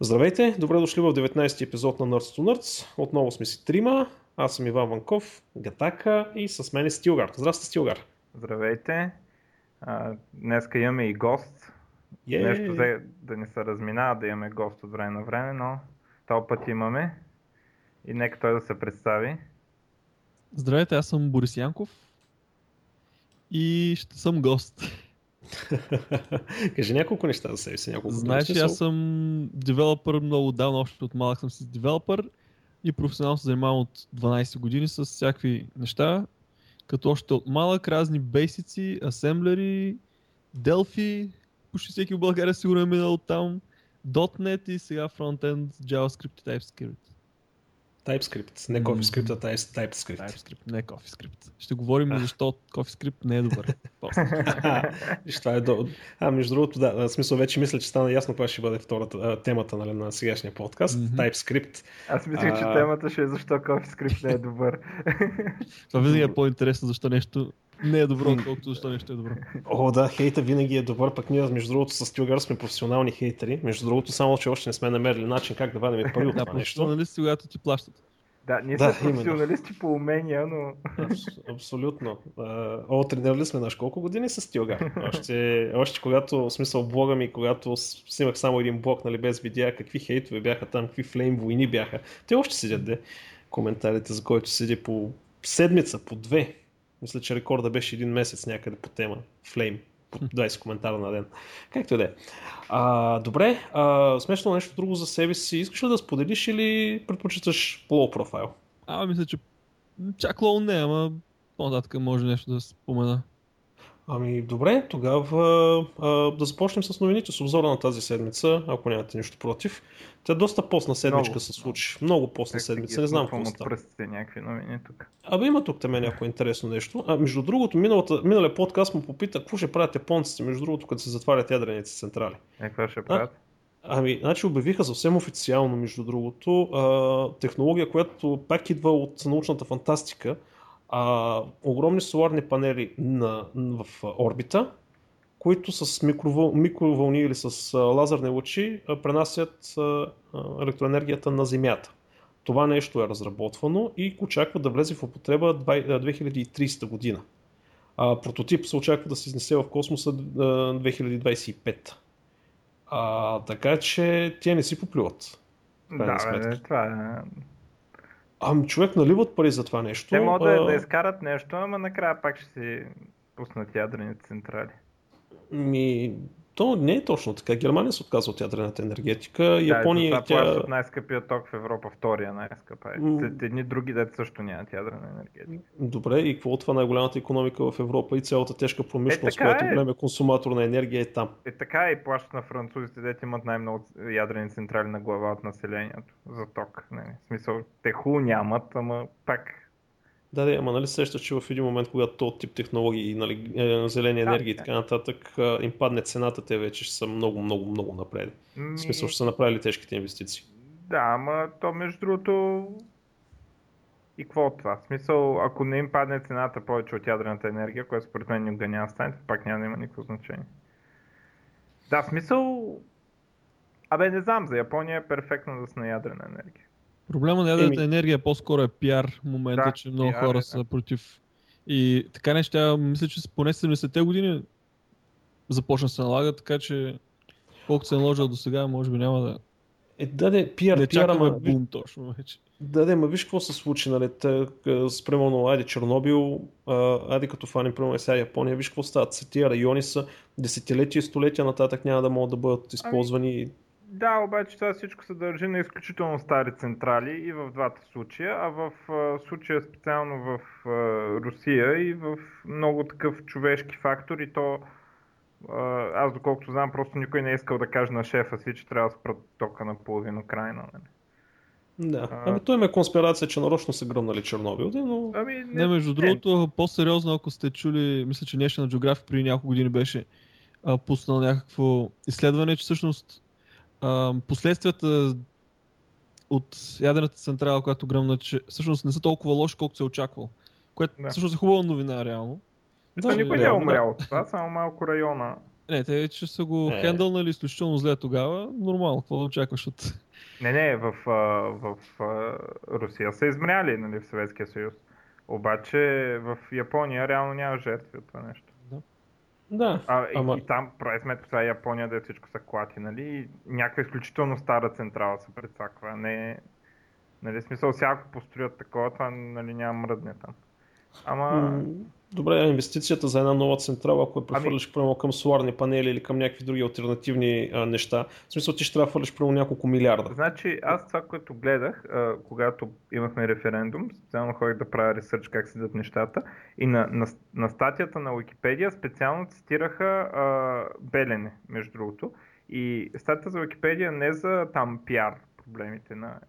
Здравейте, добре дошли в 19-ти епизод на Nerds to Nerds. Отново сме си трима. Аз съм Иван Ванков, Гатака и с мен е Стилгар. Здрасти, Стилгар. Здравейте. А, днеска имаме и гост. Е, Нещо за, да не се разминава, да имаме гост от време на време, но този път имаме. И нека той да се представи. Здравейте, аз съм Борис Янков и ще съм гост. Кажи няколко неща за себе си. Няколко че аз съм девелопър много давно, още от малък съм си девелопър и професионално се занимавам от 12 години с всякакви неща, като още от малък разни бейсици, асемблери, Delphi, почти всеки в България сигурно е минал там, .NET и сега фронтенд, JavaScript и TypeScript. TypeScript. Не CoffeeScript, а Type- TypeScript. TypeScript, не CoffeeScript. Ще говорим и защо CoffeeScript не е добър. Това е до... А, между другото, да, в смисъл вече мисля, че стана ясно каква ще бъде втората а, темата нали, на сегашния подкаст. Мгм. TypeScript. Аз мислех, че А. темата ще е защо CoffeeScript не е добър. Това винаги е по-интересно защо нещо не е добро, отколкото защо нещо е добро. О, да, хейта винаги е добър, пък ние, между другото, с Стилгар сме професионални хейтери. Между другото, само, че още не сме намерили начин как да вадим пари от Да, това нещо. професионалисти, когато ти плащат. да, ние Да, сме именно. професионалисти по умения, но... Абс- Абсолютно. О, тренирали сме наш колко години с Стилгар. Още, още когато, в смисъл, блога ми, когато снимах само един блог, нали, без видеа, какви хейтове бяха там, какви флейм войни бяха. Те още седят, де, коментарите, за който седи по седмица, по две. Мисля, че рекорда беше един месец някъде по тема. По 20 коментара на ден. Както и да е. Добре, а, смешно нещо друго за себе си. Искаш ли да споделиш или предпочиташ лоу профайл? А, мисля, че чак лоу не, ама по-нататък може нещо да спомена. Ами добре, тогава а, да започнем с новините, с обзора на тази седмица, ако нямате нищо против. Тя доста постна седмичка Много. се случи. Много постна седмица, не знам какво става. пръстите някакви новини тук. Абе има тук теме някое интересно нещо. А между другото, миналата, миналия подкаст му попита какво ще правят японците, между другото, като се затварят ядрените централи. Е, какво ще правят? Ами, значи обявиха съвсем официално, между другото, а, технология, която пак идва от научната фантастика. А, огромни соларни панели на, в орбита, които с микровъл, микровълни или с а, лазерни лъчи а, пренасят а, електроенергията на Земята. Това нещо е разработвано и очаква да влезе в употреба двай- а, 2030 година. А, прототип се очаква да се изнесе в космоса а, 2025. А, така че те не си поплюват. Да, бе, това е... Ами човек наливат пари за това нещо. Те могат да, а, да изкарат нещо, ама накрая пак ще си пуснат ядрените централи. Ми, то не е точно така. Германия се отказва от ядрената енергетика. Да, Япония, това тя... плащат най-скъпия ток в Европа, втория най-скъп. е. След едни други дете също нямат ядрена енергетика. Добре, и какво от това най-голямата економика в Европа и цялата тежка промишленост, така която е. голям е консуматор на енергия е там. Е така и плащат на французите, дете имат най-много ядрени централи на глава от населението за ток. Не, в смисъл, те хубаво нямат, ама пак. Да, да, ама нали сещаш, че в един момент, когато този тип технологии, нали, е, зелени Да, енергии и да. така нататък, им падне цената, те вече ще са много, много, много напред. В смисъл, ще са направили тежките инвестиции. Да, ама то между другото... И какво от това? В смисъл, ако не им падне цената повече от ядрената енергия, която според мен никога няма стане, пак няма да има никакво значение. Да, в смисъл... Абе, не знам, за Япония е перфектно да са на ядрена енергия. Проблема на ядрената Еми- енергия по-скоро е пиар в момента, Да, че много пиар е, хора да. са против. И така неща, мисля, че поне 70-те години започна се налага, така че колкото се е наложил до сега, може би няма да... Е, да, да, пиар, Не пиар, чакаме ама, бум точно вече. Да, да, ма виж какво се случи, нали, те, к- с примерно, айде Чернобил, а, айде като фаним, примерно сега Япония, виж какво стават, тия райони са десетилетия и столетия нататък няма да могат да бъдат използвани. Да, обаче това всичко се дължи на изключително стари централи и в двата случая, а в а, случая специално в Русия и в много такъв човешки фактор и то аз доколкото знам, просто никой не е искал да каже на шефа си, че трябва да спрат тока на половина крайна. Нали? Да. А. Ами той има конспирация, че нарочно са гръмнали Чернобил, но... Ами, Не, между другото, по-сериозно, ако сте чули, мисля, че National Geographic преди няколко години беше а, пуснал някакво изследване, че всъщност а, последствията от ядрената централа, която гръмна, че всъщност не са толкова лоши, колкото се е очаквал. Което Да. всъщност е хубава новина, реално. Да, Че- никой не е умрял от това, само малко района. Не, те че са го Е. хендълнали изключително зле тогава. Нормално, какво да очакваш от... Не, не, в, в а, Русия са измряли, нали, в Съветския съюз. Обаче в Япония реално няма жертви от това нещо. Да, А, и, ама и там, прави сметка, е Япония, да всичко са клати, нали? Някаква изключително стара централа се прецаква. Не, нали, смисъл, всяко построят такова, това нали, няма мръдне там. Ама, добре, инвестицията за една нова централа, ако я прехвърлиш Ами- примерно към соларни панели или към някакви други альтернативни а, неща, в смисъл ти ще трябва да хвърлиш примерно няколко милиарда. значи аз това, което гледах, а, когато имахме референдум, специално ходих да правя ресърч как седят нещата, и на, на, на статията на Википедия специално цитираха а, Белене, между другото. И статията за Википедия не за там пиар проблемите на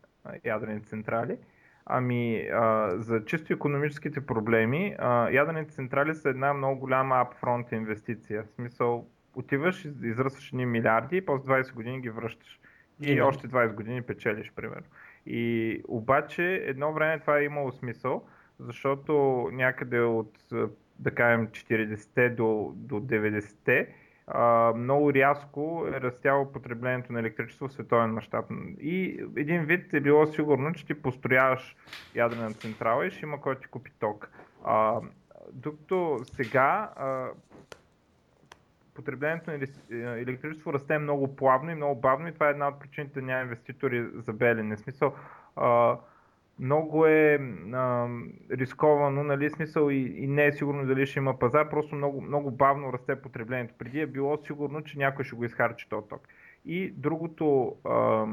ядрени централи, ами а, за чисто економическите проблеми. А, ядрените централи са една много голяма upfront инвестиция. В смисъл, отиваш, из- изръсваш едни милиарди и после 20 години ги връщаш. И Именно. още 20 години печелиш, примерно. И обаче едно време това е имало смисъл, защото някъде от, да кажем, 40-те до, до 90-те а, много рязко е растяло потреблението на електричество в световен мащаб. И един вид е било сигурно, че ти построяваш ядрена централа и ще има кой ти купи ток. А, докато сега а, потреблението на еле- електричество расте много плавно и много бавно и това е една от причините да няма инвеститори за Белене. В смисъл, а, много е а, рисковано, нали, смисъл и, и не е сигурно дали ще има пазар, просто много, много бавно расте потреблението. Преди е било сигурно, че някой ще го изхарчи този ток. И другото, а,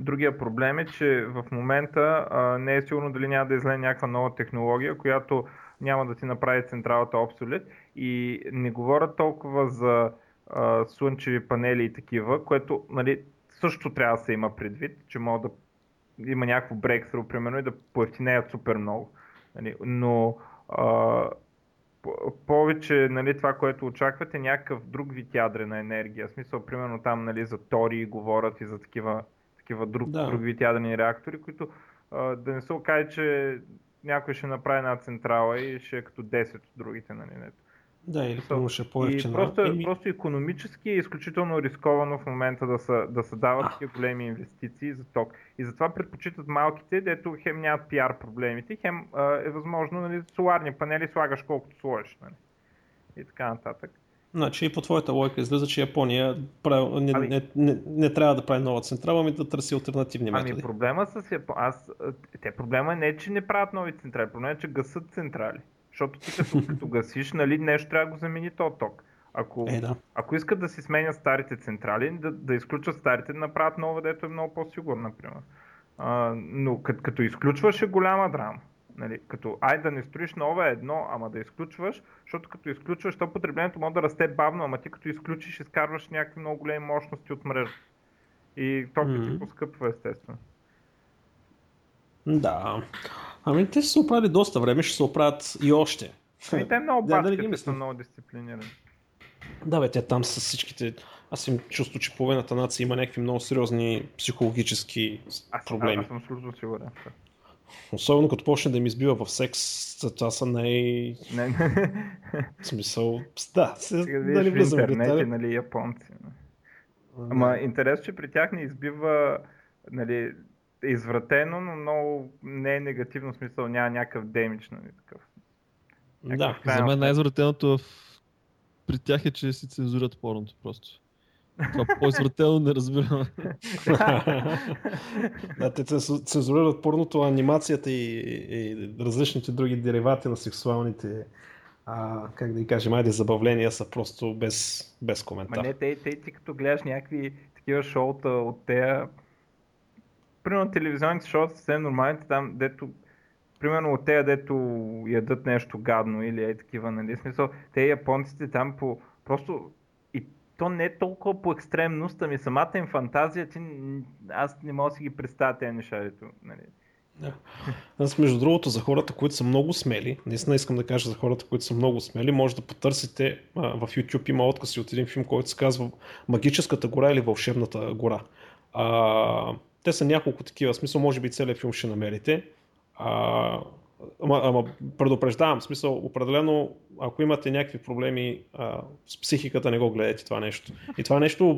другия проблем е, че в момента а, не е сигурно дали няма да излезе някаква нова технология, която няма да ти направи централата обсолет. И не говоря толкова за а, слънчеви панели и такива, което нали, също трябва да се има предвид, че могат да има някакво брейксру, примерно, и да поевтинеят супер много. Нали, но а, по- повече нали, това, което очаквате, е някакъв друг вид ядрена енергия. В смисъл, примерно там нали, за тори говорят и за такива, такива друг, Да. друг вид ядрени реактори, които а, да не се окаже, че някой ще направи една централа и ще е като 10 от другите. Нали, не. Да, или So, примерно ще е И просто, Еми, просто економически е изключително рисковано в момента да се, да се дават такива големи инвестиции за ток. И затова предпочитат малките, дето хем нямат пиар проблемите, хем а, е възможно нали, соларни панели слагаш колкото сложиш. Нали. И така нататък. Значи и по твоята логика излиза, че Япония прави, не, Ами- не, не, не, трябва да прави нова централа, ами да търси альтернативни методи. Ами проблема с Япон... Аз... Те проблема не е, че не правят нови централи, проблема е, че гасат централи. Защото ти като, като гасиш, нали, нещо трябва да го замени то ток. Ако, Е, да. ако искат да си сменят старите централи, да, да изключат старите, да направят нова, дето е много по-сигурна, например. А, но като, като изключваш е голяма драма. Нали, като ай да не строиш нова е едно, ама да изключваш, защото като изключваш, то потреблението може да расте бавно, ама ти като изключиш, изкарваш някакви много големи мощности от мрежа. И токът Мгм. ти поскъпва, естествено. Да. Ами те са се оправили доста време, ще се оправят и още. Ами те много Да, да мисля. са много дисциплинирани. Да, бе, те там с всичките... Аз им чувствам, че половината нация има някакви много сериозни психологически Аз, проблеми. аз съм абсолютно сигурен. Особено като почне да ми избива в секс, това са най... Не, не. В смисъл... Да, се, Сега да не в влизам нали, японци. Ама интересно, че при тях не избива, нали, извратено, но много не е негативно смисъл, няма някакъв демидж, нали, такъв. Да. За мен най-извратеното в... при тях е, че си цензурят порното просто. Това по-извратено не разбирам. да, те цензу- цензурират порното, анимацията и, и различните други деривати на сексуалните, а, как да ги кажем, айде забавления са просто без, без Ма коментар. не, те, те, ти като гледаш някакви такива шоута от тея, примерно телевизионните шоута са съвсем нормалните там, дето примерно от тея, дето ядат нещо гадно или е такива, нали, смисъл, те японците там по, просто и то не е толкова по екстремност, ами самата им фантазия, н- аз не мога да си ги представя тези неща, дето, нали. Да. Аз, между другото, за хората, които са много смели, наистина искам да кажа за хората, които са много смели, може да потърсите а, в YouTube има откази от един филм, който се казва Магическата гора или Вълшебната гора. А, те са няколко такива, смисъл, може би целият филм ще намерите. А, Ама, ама предупреждавам, смисъл, определено, ако имате някакви проблеми а, с психиката, не го гледайте това нещо. И това нещо,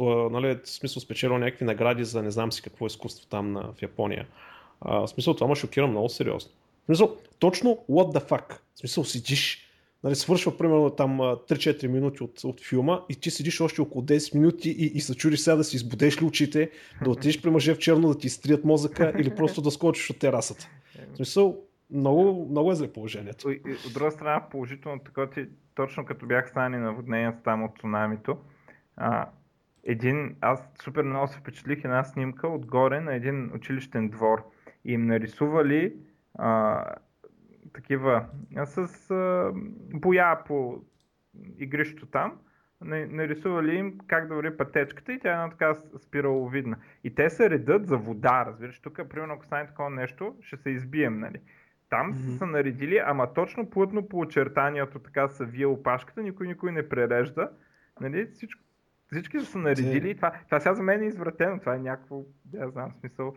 а, нали, смисъл, спечелило някакви награди за не знам си какво изкуство там на, в Япония. А, смисъл, това ме шокира много сериозно. Смисъл, точно what the fuck. Смисъл, седиш, нали, свършва примерно там 3-4 минути от, от филма и ти седиш още около 10 минути и, и се чудиш сега да си избудеш ли очите, да отидеш при мъже в черно да ти изтрият мозъка или просто да скочиш от терасата. В смисъл, много, много е зле положението. И, от друга страна, положително, така ти, точно като бях стани наводненията там от цунамито, а, един, аз супер много се впечатлих една снимка отгоре на един училищен двор и им нарисували а, такива с а, боя по игрището там, нарисували им как да върви пътечката и тя е една така спираловидна. И те се редат за вода, разбираш. Тук, примерно, ако стане такова нещо, ще се избием, нали? Там mm-hmm. са наредили, ама точно плътно по очертанието така са вие опашката, никой никой не прережда. Нали? Всичко, всички са наредили. Това, това сега за мен е извратено. Това е някакво, да знам, смисъл.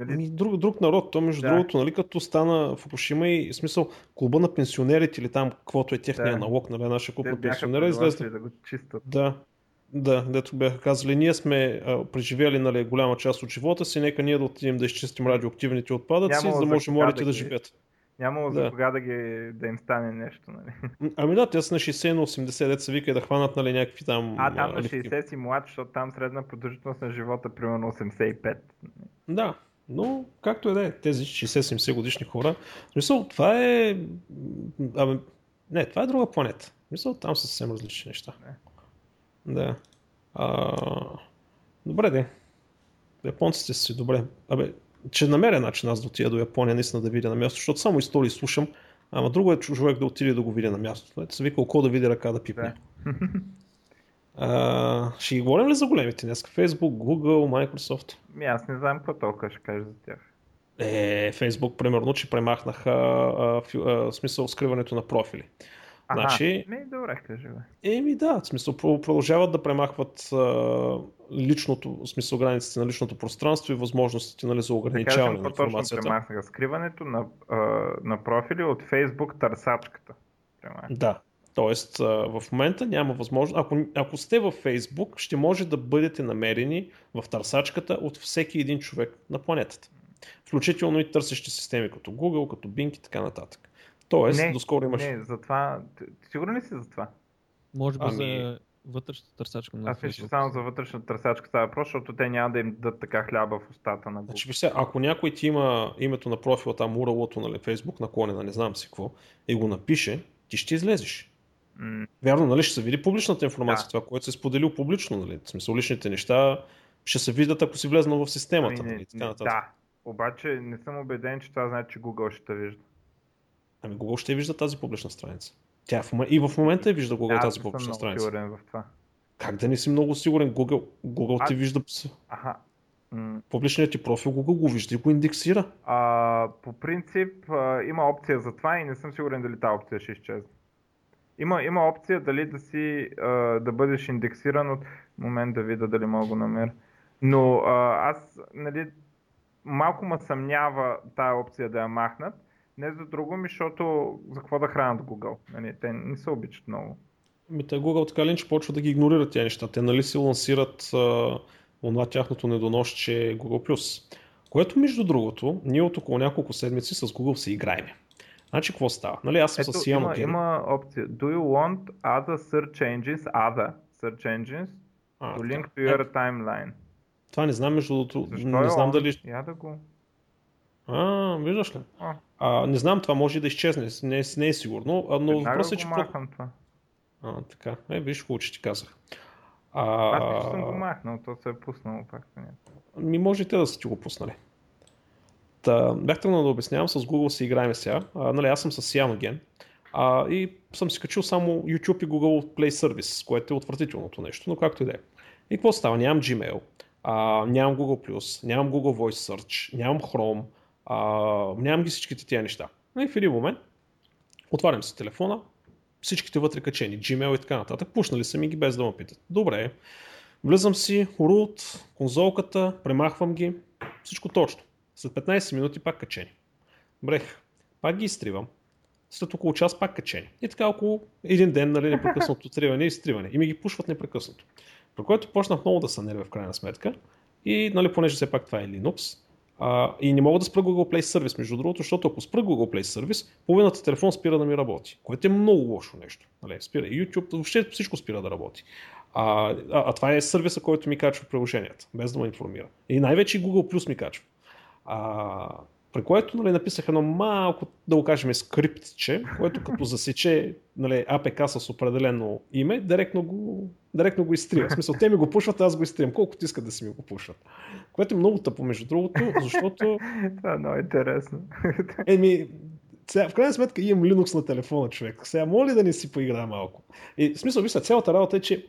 Нали? Ми, друг, друг народ, то между да. другото, нали, като стана Фукушима и смисъл клуба на пенсионерите или там, каквото е техния да. налог, нали, нашия клуб на пенсионери, излезе. Да, го чистят. да, да, дето бяха казали, ние сме а, преживели нали, голяма част от живота си, нека ние да отидем да изчистим радиоактивните отпадъци, Нямало за да може младите да, да живеят. Нямало да. за кога да, ги, да им стане нещо. Нали. Ами да, те са на 60 на 80 деца вика да хванат нали, някакви там... А, там на 60 си млад, защото там средна продължителност на живота примерно 85. Да, но както е да е, тези 60-70 годишни хора, мисъл, това е... Абе, не, това е друга планета. Мисъл, там са съвсем различни неща. Не. Да. А, добре, де. Японците си добре. Абе, че намеря начин аз да отида до Япония, наистина да видя на място, защото само истории слушам, ама друго е човек да отиде да го види на място. Ето се вика око да види ръка да пипне. Да. А, ще ги говорим ли за големите днес? Facebook, Google, Microsoft? Ми, аз не знам какво толкова ще кажа за тях. Е, Facebook, примерно, че премахнаха а, а, смисъл скриването на профили. Ага, значи, ми, добре, кажи бе. Еми да, в смисъл продължават да премахват а, личното, в смисъл границите на личното пространство и възможностите нали, за ограничаване да на информацията. премахнаха скриването на, а, на профили от Facebook търсачката. Премахнаха. Да, Тоест, в момента няма възможност. Ако, ако сте във Facebook, ще може да бъдете намерени в търсачката от всеки един човек на планетата. Включително и търсещи системи като Google, като Bing и така нататък. Тоест, не, доскоро имаш. Не, за това. Сигурен ли си за това? Може би ами... за вътрешната търсачка. На Аз мисля само за вътрешната търсачка става въпрос, защото те няма да им дадат така хляба в устата на Google. Значи, сега, ако някой ти има името на профила там, уралото, нали, Facebook наклонена, не знам си какво, и го напише, ти ще излезеш. Mm. Вярно, нали, ще се види публичната информация, да. това, което се е споделил публично, нали, в смисъл личните неща ще се видят, ако си влезнал в системата. Ами, нали, така да, обаче не съм убеден, че това значи, че Google ще те вижда. Ами Google ще вижда тази публична страница. Тя в, и в момента е вижда Google да, тази публична страница. сигурен в това. Как да не си много сигурен? Google, Google а... ти вижда... Аха. Публичният ти профил Google го вижда и го индексира. А, по принцип а, има опция за това и не съм сигурен дали тази опция ще изчезне. Има, има опция дали да си а, да бъдеш индексиран от момент да видя дали мога го намеря. Но а, аз нали, малко ме съмнява тая опция да я махнат, не за друго ми, защото за какво да хранят Google? Нали, те не се обичат много. Ми, те Google така ли, че почва да ги игнорират тези неща. Те нали си лансират онова тяхното недоносче Google+. Което между другото, ние от около няколко седмици с Google се играем. Значи какво става? Нали, аз съм Ето, с има, има опция. Do you want other search engines, other search engines а, to link to your timeline? Това не знам между другото. Не е знам он? дали... Я да го... А, виждаш ли? А. А, не знам, това може да изчезне, не, не е сигурно, но въпросът е, че... Махам това. А, така. Е, виж, хубаво, че ти казах. А... Аз съм го махнал, то се е пуснало пак. Ми може те да са ти го пуснали. Та, бях тръгнал да обяснявам, с Google си играем сега. А, нали, аз съм с Cyanogen. А, и съм си качил само YouTube и Google Play Service, което е отвратителното нещо, но както и да е. И какво става? Нямам Gmail, а, нямам Google+, нямам Google Voice Search, нямам Chrome, а, нямам ги всичките тия неща. И в един момент отварям си телефона, всичките вътре качени, Gmail и така нататък, пушнали са ми ги без да ме питат. Добре, влизам си, root, конзолката, премахвам ги, всичко точно. След 15 минути пак качени. Брех, пак ги изтривам, след около час пак качени. И така около един ден, нали, непрекъснато отриване и изтриване. И ми ги пушват непрекъснато. При което почнах много да се нервя в крайна сметка. И, нали, понеже все пак това е Linux, а, и не мога да спра Google Play Service, между другото, защото ако спра Google Play Service, половината телефон спира да ми работи, което е много лошо нещо. Нали, спира YouTube, въобще всичко спира да работи. А, а, а това е сервиса, който ми качва приложенията, без да ме информира. И най-вече Google Plus ми качва. А, при което нали, написах едно малко, да го кажем, скриптче, което като засече нали, APK с определено име, директно го, директно го изтрива. В смисъл, те ми го пушват, аз го изтривам, колкото искат да си ми го пушват. Което е много тъпо, между другото, защото... Това е много интересно. Еми, сега, в крайна сметка имам Linux на телефона, човек. Сега, моля да не си поиграя малко? И, в смисъл, вижте, цялата работа е, че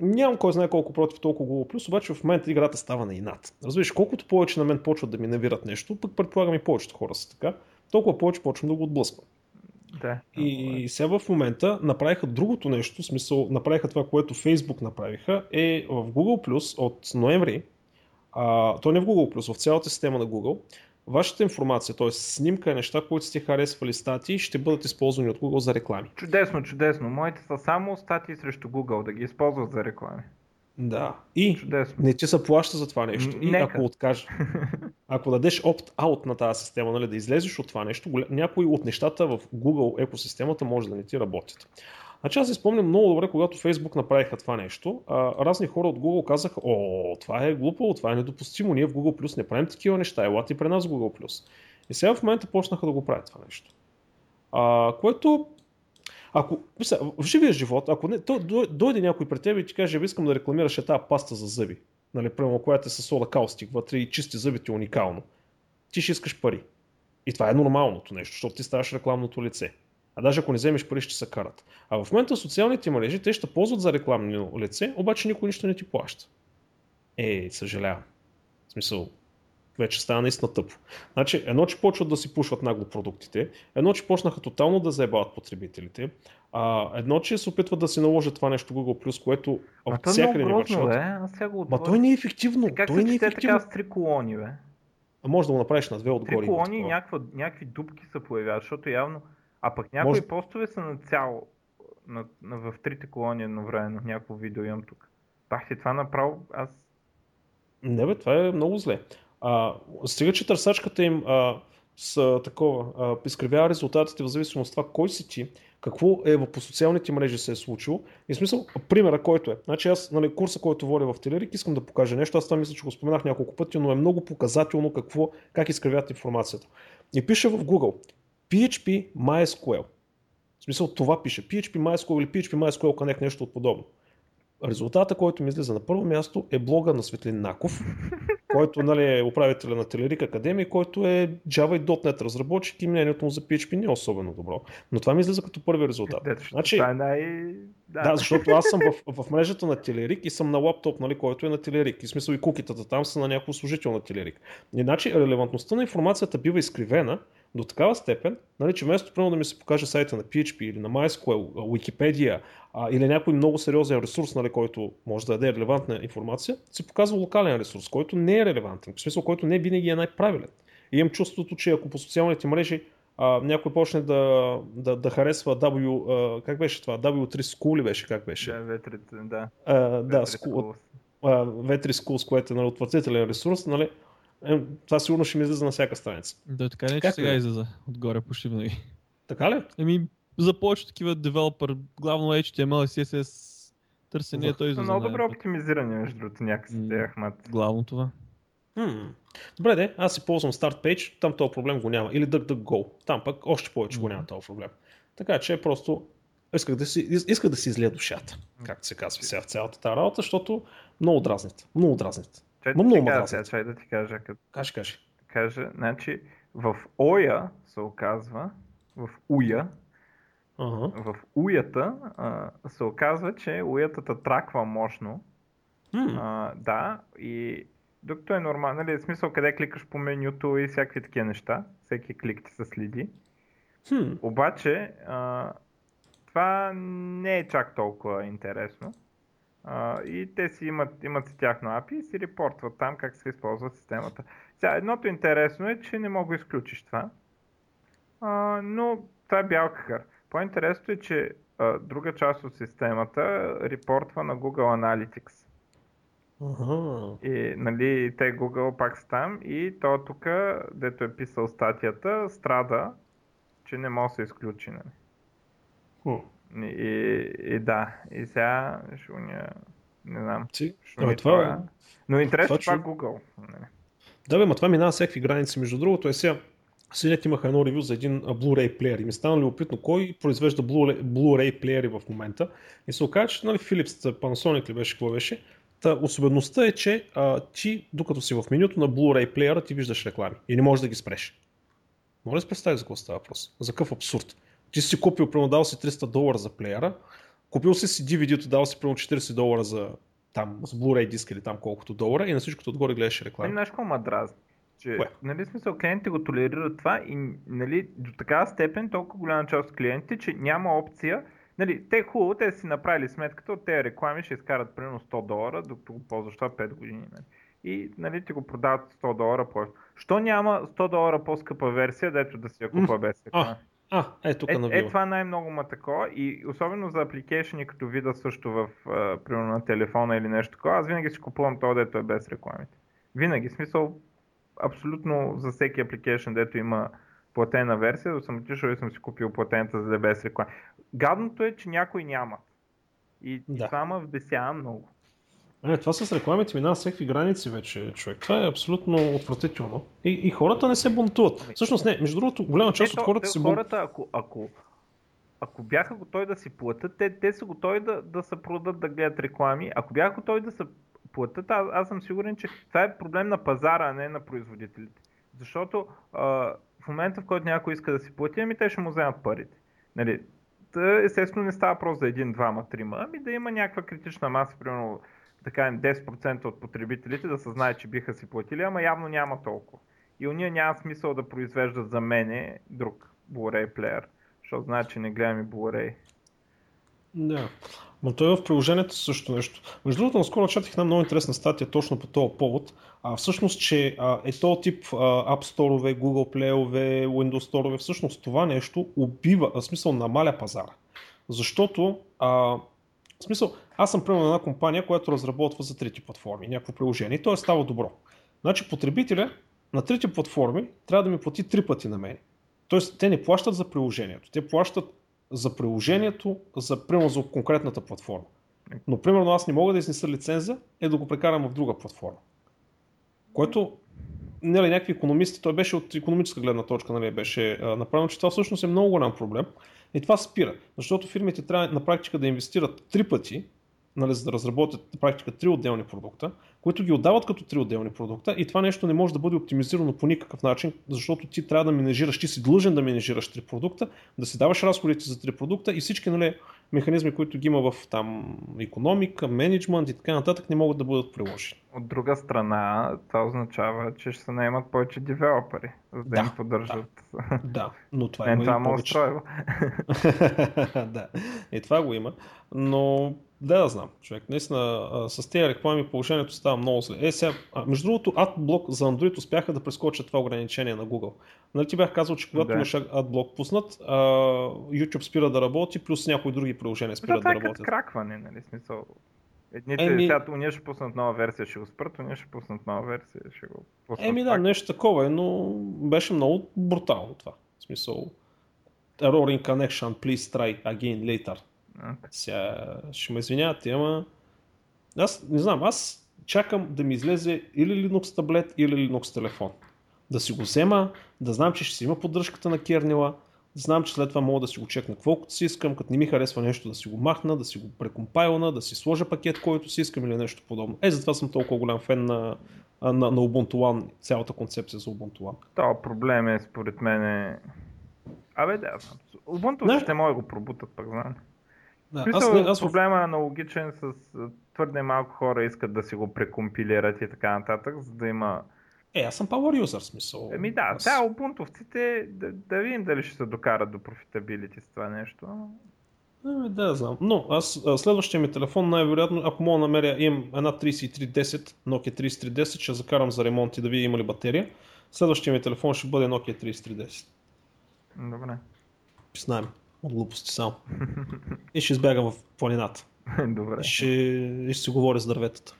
нямам кой знае колко против толкова Google Plus, обаче в момента играта става на инат. Разбираш, колкото повече на мен почват да ми навират нещо, пък предполагам и повечето хора са така, толкова повече почвам да го отблъсквам. Да. И сега в момента направиха другото нещо, в смисъл направиха това, което Facebook направиха, е в Google Plus от ноември, а, то не в Google Plus, в цялата система на Google, вашата информация, т.е. снимка, неща, които сте харесвали статии, ще бъдат използвани от Google за реклами. Чудесно, чудесно. Моите са само статии срещу Google, да ги използват за реклами. Да. И Чудесно. не ти се плаща за това нещо. И нека. ако откажеш, ако дадеш опт-аут на тази система, нали, да излезеш от това нещо, някои от нещата в Google екосистемата може да не ти работят. Значи аз си спомням много добре, когато Facebook направиха това нещо, а, разни хора от Google казаха, о, това е глупо, това е недопустимо, ние в Google Plus не правим такива неща, елате при нас Google Plus. И сега в момента почнаха да го правят това нещо. А, което ако, мисля, в живия живот, ако не, то, дой- дойде някой при теб и ти каже, «Абе, искам да рекламираш е тази паста за зъби, нали, примерно, която е с сода каустик вътре и чисти зъбите уникално, ти ще искаш пари. И това е нормалното нещо, защото ти ставаш рекламното лице. А даже ако не вземеш пари, ще се карат. А в момента социалните мрежи, те ще ползват за рекламно лице, обаче никой нищо не ти плаща. Е, съжалявам. В смисъл, вече става наистина тъпо. Значи, едно, че почват да си пушват нагло продуктите, едно, че почнаха тотално да заебават потребителите, а, едно, че се опитват да си наложат това нещо Google+, което Ма от е всякъде грозно, вършат. Ма той не е ефективно. Как той не е ефективно. така с три колони, бе? А може да го направиш на две отгоре. Три колони и някакви дупки се появяват, защото явно... А пък някои Може- постове са на цяло, на, на, в трите колони едновременно, някакво видео имам тук. Бах ти това направо, аз... Не бе, това е много зле. А, стига, че търсачката им а, с такова, а, изкривява резултатите в зависимост от това кой си ти, какво е по социалните мрежи се е случило. И в смисъл, примера, който е. Значи аз, нали, курса, който водя в Телерик, искам да покажа нещо. Аз това мисля, че го споменах няколко пъти, но е много показателно какво, как изкривят информацията. И пише в Google PHP MySQL. В смисъл това пише. PHP MySQL или PHP MySQL Connect, нещо от подобно. Резултата, който ми излиза на първо място е блога на Светлин Наков, който нали, е управителя на Телерик Академия, който е Java и .NET разработчик и мнението му за PHP не е особено добро. Но това ми излиза като първи резултат. Дето Значи, стане най... да, защото аз съм в, в мрежата на Телерик и съм на лаптоп, нали, който е на Телерик. И смисъл и кукитата там са на някой служител на Телерик. Иначе релевантността на информацията бива изкривена до такава степен, нали, че вместо примерно да ми се покаже сайта на PHP или на MySQL, Wikipedia а, или някой много сериозен ресурс, нали, който може да даде релевантна информация, се показва локален ресурс, който не е релевантен, в смисъл, който не винаги е най-правилен. И имам чувството, че ако по социалните мрежи а, някой почне да, да, да харесва W, а, как беше това, W3 School ли беше, как беше? Да, ветрите, да. А, да, Ветрите school, Schools. а, V3 Schools, което е нали, отвратителен ресурс, нали, е, това сигурно ще ми излиза на всяка страница. Да, така не, че Как сега е? излиза отгоре почти винаги. Така ли? Еми, за повече такива девелопър, главно HTML и CSS търсение, той излиза. много добре най-напред. оптимизирани, между другото, някакси М. те Ахмат. Главно това. Хм. Добре, де, аз си ползвам StartPage, там този проблем го няма. Или DuckDuckGo, там пък още повече го няма този проблем. Така че просто исках да си, исках да си излия душата, както се казва сега в цялата тази работа, защото много дразните. Много дразните. Чай Ма да много кажа, сега, чай да ти кажа, като Кажи, кажи. кажа, значи в Оя се оказва, в Уя, Ага. в уята а, се оказва, че уятата траква мощно. Хм. А, да, и докато е нормално, нали, в смисъл къде кликаш по менюто и всякакви такива неща, всеки клик ти се следи. Хм. Обаче, а, това не е чак толкова интересно. А, и те си имат, имат си тяхно API и си репортват там как се използва системата. Сега, едното интересно е, че не мога да изключиш това. а, но това е бял кахър. По-интересното е, че а, друга част от системата репортва на Google Analytics. Ага. И нали, те Google пак са там и то тук, дето е писал статията, страда, че не може да се изключи. Нали. Хм. И, и, да, и сега ще уня, не знам. Ама ми това, това... Но интересно това, това, че- Google. Нали. Да, бе, ма това минава всякакви граници. Между другото е сега. Синят имаха едно ревю за един Blu-ray плеер и ми стана любопитно кой произвежда Blu-ray, Blu-ray плеери в момента. И се оказа, че нали, Philips, Panasonic ли беше, какво беше. Та, особеността е, че а, ти, докато си в менюто на Blu-ray плеера, ти виждаш реклами и не можеш да ги спреш. Може да си представиш за какво става въпрос? За какъв абсурд? Ти си купил, примерно дал си 300 долара за плеера, купил си си DVD-то, дал си примерно 40 долара за там, с Blu-ray диск или там колкото долара и на всичкото отгоре гледаш Ами, реклами. знаеш какво ма дразни? Че, Кое? нали, смисъл, клиентите го толерират това и нали, до такава степен толкова голяма част от клиентите, че няма опция. Нали, те хубаво, те си направили сметката от тези реклами, ще изкарат примерно 100 долара, докато го ползваш това 5 години. Нали. И нали, ти го продават 100 долара по Що няма 100 долара по-скъпа версия, дето да си я купа без реклами? А, е, тук Е, на е, това най-много ма такова и особено за апликейшени, като вида също в, а, примерно на телефона или нещо такова, аз винаги си купувам то, дето е без рекламите. Винаги, смисъл, абсолютно за всеки апликейшн, дето има платена версия, да съм отишъл и съм си купил платената, за да е без реклами. Гадното е, че някой няма. И, Да. това ме вбесява много. Не, това с рекламите минава всякакви граници вече, човек. Това е абсолютно отвратително. И, и хората не се бунтуват. Всъщност не, между другото, голяма част от хората те- се бунтуват. хората, ако, ако, ако бяха готови да си платят, те, те са готови да, да се продадат да гледат реклами. Ако бяха готови да се платят, аз, аз съм сигурен, че това е проблем на пазара, а не на производителите. Защото а, в момента, в който някой иска да си плати, ами те ще му вземат парите. Нали, Та, естествено не става просто за един, двама, трима, ами да има някаква критична маса, примерно да кажем 10% от потребителите да се че биха си платили, ама явно няма толкова. И уния няма смисъл да произвеждат за мене друг Blu-ray плеер, защото знае, че не гледам и Blu-ray. Да. Но той е в приложението също нещо. Между другото, наскоро четах една много интересна статия точно по този повод. А, всъщност, че а, е този тип а, App Store, Google Play, Windows Store, всъщност това нещо убива, в смисъл намаля пазара. Защото, а, в смисъл, аз съм примерно една компания, която разработва за трети платформи, някакво приложение и то е става добро. Значи потребителя на трети платформи трябва да ми плати три пъти на мен. Тоест, те не плащат за приложението, те плащат за приложението, за, примерно за конкретната платформа. Но примерно аз не мога да изнеса лиценза и да го прекарам в друга платформа. Което нали, някакви економисти, той беше от економическа гледна точка, нали, беше направено, че това всъщност е много голям проблем. И това спира, защото фирмите трябва на практика да инвестират три пъти, нали, за да разработят на практика три отделни продукта, които ги отдават като три отделни продукта и това нещо не може да бъде оптимизирано по никакъв начин, защото ти трябва да менежираш, ти си длъжен да менежираш три продукта, да си даваш разходите за три продукта и всички нали, механизми, които ги има в там економика, менеджмент и така нататък, не могат да бъдат приложени. От друга страна, това означава, че ще се наемат повече девелопери, за да, Да, им поддържат. Да, но това Мен има това повече. да, и това го има, но да, да знам, човек, наистина с тези реклами положението става много зле. Е, сега, а, между другото, AdBlock за Android успяха да прескочат това ограничение на Google. Нали ти бях казал, че когато Да. имаш AdBlock пуснат, а, YouTube спира да работи, плюс някои други приложения Да, спират това да е като работят. кракване, нали? Смисъл. Едните, Еми- сега уния ще пуснат нова версия, ще го спрат, уния ще пуснат нова версия, ще го пуснат. Еми да, пак. нещо такова е, но беше много брутално това. В смисъл, error in connection, please try again later. Сега ще ме извинявате, ама аз не знам, аз чакам да ми излезе или Linux таблет, или Linux телефон. Да си го взема, да знам, че ще си има поддръжката на кернила, да знам, че след това мога да си го чекна колкото си искам, като не ми харесва нещо да си го махна, да си го прекомпайлна, да си сложа пакет, който си искам или нещо подобно. Е, затова съм толкова голям фен на, на, на Ubuntu One, цялата концепция за Ubuntu One. Това проблем е, според мен е... Абе, да. Ubuntu Не. ще могат да го пробутат, пък знам. Да, аз, не, аз проблема е аналогичен с твърде малко хора искат да си го прекомпилират и така нататък, за да има... Е, аз съм power user, смисъл. Еми да, аз... сега убунтовците, да, да видим дали ще се докарат до профитабилити с това нещо. Ами, да, да знам. Но аз следващия ми телефон най-вероятно, ако мога да намеря, имам една 3310, Nokia 3310, ще закарам за ремонт и да видя има ли батерия. Следващия ми телефон ще бъде Nokia 3310. Добре. Знаем. От глупости само. И ще избягам в планината. Добре. И ще, и ще си говоря с дърветата.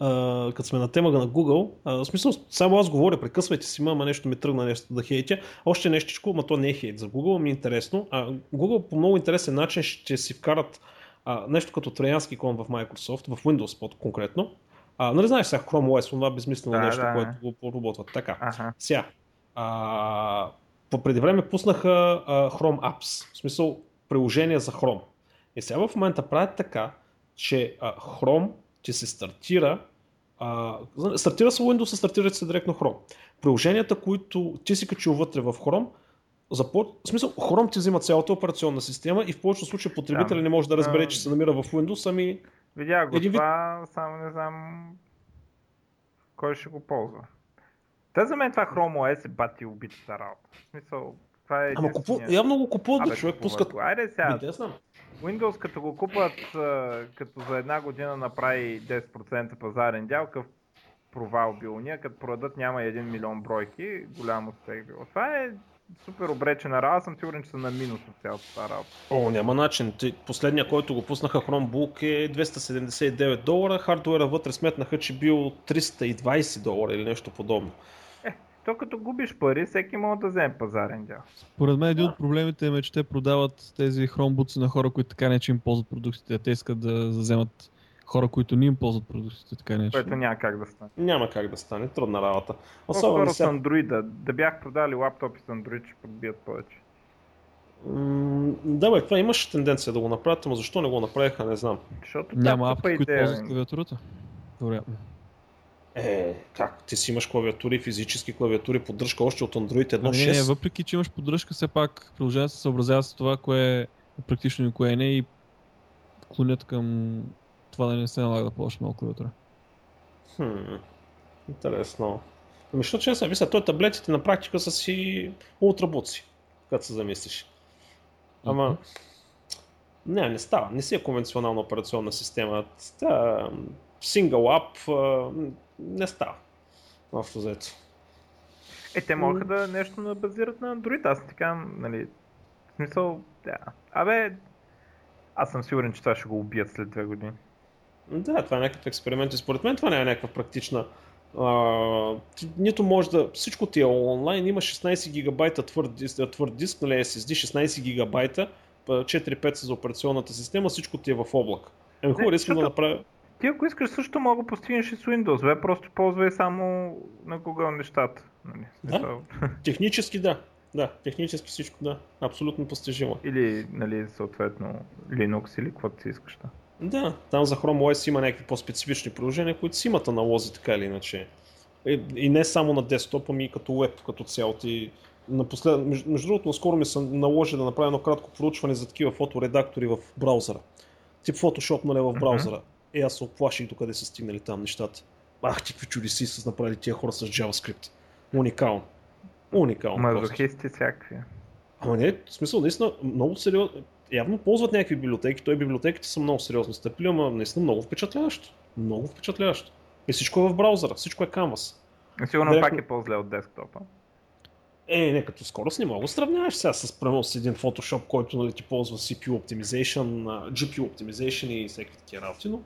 Uh, като сме на тема на Google, uh, в смисъл, само аз говоря, прекъсвайте си, ама нещо ми тръгна нещо да хейтя. Още нещичко, ама то не е хейт за Google, ми е интересно. Uh, Google по много интересен начин ще си вкарат uh, нещо като троянски кон в Microsoft, в Windows под конкретно. Uh, нали знаеш сега Chrome OS, това безмислено Да, нещо, да. което го поработват. Така. Аха. Сега, а, по преди време пуснаха а, Chrome Apps, в смисъл приложение за Chrome. И сега в момента правят така, че а, Chrome ти се стартира, а, стартира се Windows, стартира се директно Chrome. Приложенията, които ти си качил вътре в Chrome, запо... в смисъл, Chrome ти взима цялата операционна система и в повечето случаи потребителя Да. не може да разбере, че се намира в Windows, ами Видях го Един това, само не знам кой ще го ползва. Та за мен това Chrome OS е бати убитата работа. В смисъл, това е Ама купу... явно го купуват, бе, човек пускат. Айде сега, Ми. Windows като го купат, като за една година направи 10% пазарен дял, какъв провал бил уния, като продадат няма и 1 милион бройки, голям успех било. Това е супер обречена работа, съм сигурен, че са на минус от цялата тази работа. О, няма начин. Последния, който го пуснаха Chromebook е 279 долара, хардуера вътре сметнаха, че бил 320 долара или нещо подобно. То като губиш пари, всеки може да вземе пазарен дял. Поред мен един от проблемите е, че те продават тези хромбуци на хора, които така не че им ползват продуктите. Те искат да вземат хора, които не им ползват продуктите, така не Което няма как да стане. Няма как да стане, трудна работа. Особено с сега, Android. Да бях продали лаптопи с Android, ще подбият повече. м, да бе, това имаше тенденция да го направят, но защо не го направиха, не знам. Защото Няма апки, които идея, ползват клавиатурата. Вероятно. Е, как? Ти си имаш клавиатури, физически клавиатури, поддръжка още от Android Ами не, не, 1.6. въпреки, че имаш поддръжка, все пак приложението се съобразява с това, кое е практично и кое не и клонят към това да не се налага да ползваш много клавиатура. Хм, интересно. Ами, защото че сега, мисля, той таблетите на практика са си ултрабуци, когато се замислиш. Ама, не, не става. Не си е конвенционална операционна система. Та, ап а, не става. Общо взето. Е, те могаха да нещо да базират на Android. Аз така, нали, в смисъл, да. Абе, аз съм сигурен, че това ще го убият след две години. Да, това е някакъв експеримент и според мен това не е някаква практична. А, нито може да. Всичко ти е онлайн, има 16 гигабайта твърд диск, твърд диск нали, SSD, 16 гигабайта, па 4-5 са за операционната система, всичко ти е в облак. Еми хубаво, Не, искам да направя. Ти ако искаш също мога да постигнеш и с Windows, бе, просто ползвай само на Google нещата. Нали, Да. Технически да. Да, технически всичко да. Абсолютно постижимо. Или, нали, съответно, Linux или каквото си искаш. Да. Да, там за Chrome OS има някакви по-специфични приложения, които си имат аналози така или иначе. И, и не само на десктоп, ами и като веб, като цяло. Ти напослед... между, между другото, наскоро ми се наложи да направя едно кратко проучване за такива фоторедактори в браузъра. Тип Photoshop, нали, в браузъра. И аз се оплаших докъде са стигнали там нещата. Ах, ти какви чудеси са направили тия хора с JavaScript. Уникално. Уникално. Мазохисти всякакви. Ама не, в смисъл, наистина, много сериозно. Явно ползват някакви библиотеки, той библиотеките са много сериозно стъпили, ама наистина много впечатляващо. Много впечатляващо. И всичко е в браузъра, всичко е Canvas. Сигурно Директно- пак е по-зле от десктопа. Е, не, като скорост не мога да сравняваш сега с, примерно, с един Photoshop, който нали, ти ползва CPU Optimization, GPU Optimization и всеки такива работи, но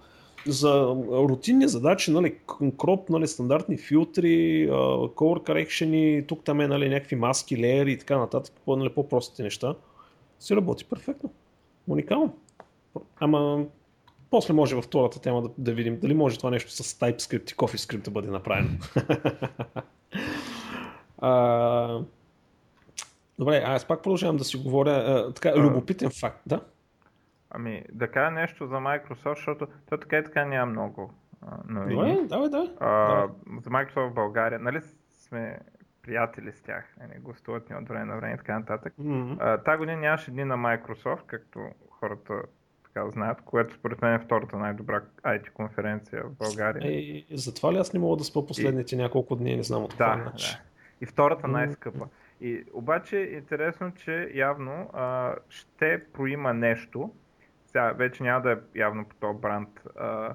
за рутинни задачи, нали, кроп, нали, стандартни филтри, color correction, тук там е нали, някакви маски, леери и така нататък, по, нали, по-простите неща, си работи перфектно. Уникално. Ама после може във втората тема да, да видим дали може това нещо с TypeScript и CoffeeScript да бъде направено. а, добре, аз пак продължавам да си говоря. А, така, любопитен факт, да? Ами, да кажа нещо за Microsoft, защото то така и така няма много новини. Добре, давай, давай. А, за Microsoft в България, нали сме приятели с тях, нали, гостуват ни от време на време и така нататък. А, Та година нямаше дни на Microsoft, както хората така знаят, което според мен е втората най-добра IT конференция в България. Е, затова ли аз не мога да спа последните няколко дни, не знам от Да, да. И втората най-скъпа. И обаче е интересно, че явно а, ще проима нещо. Сега вече няма да е явно по този бранд а,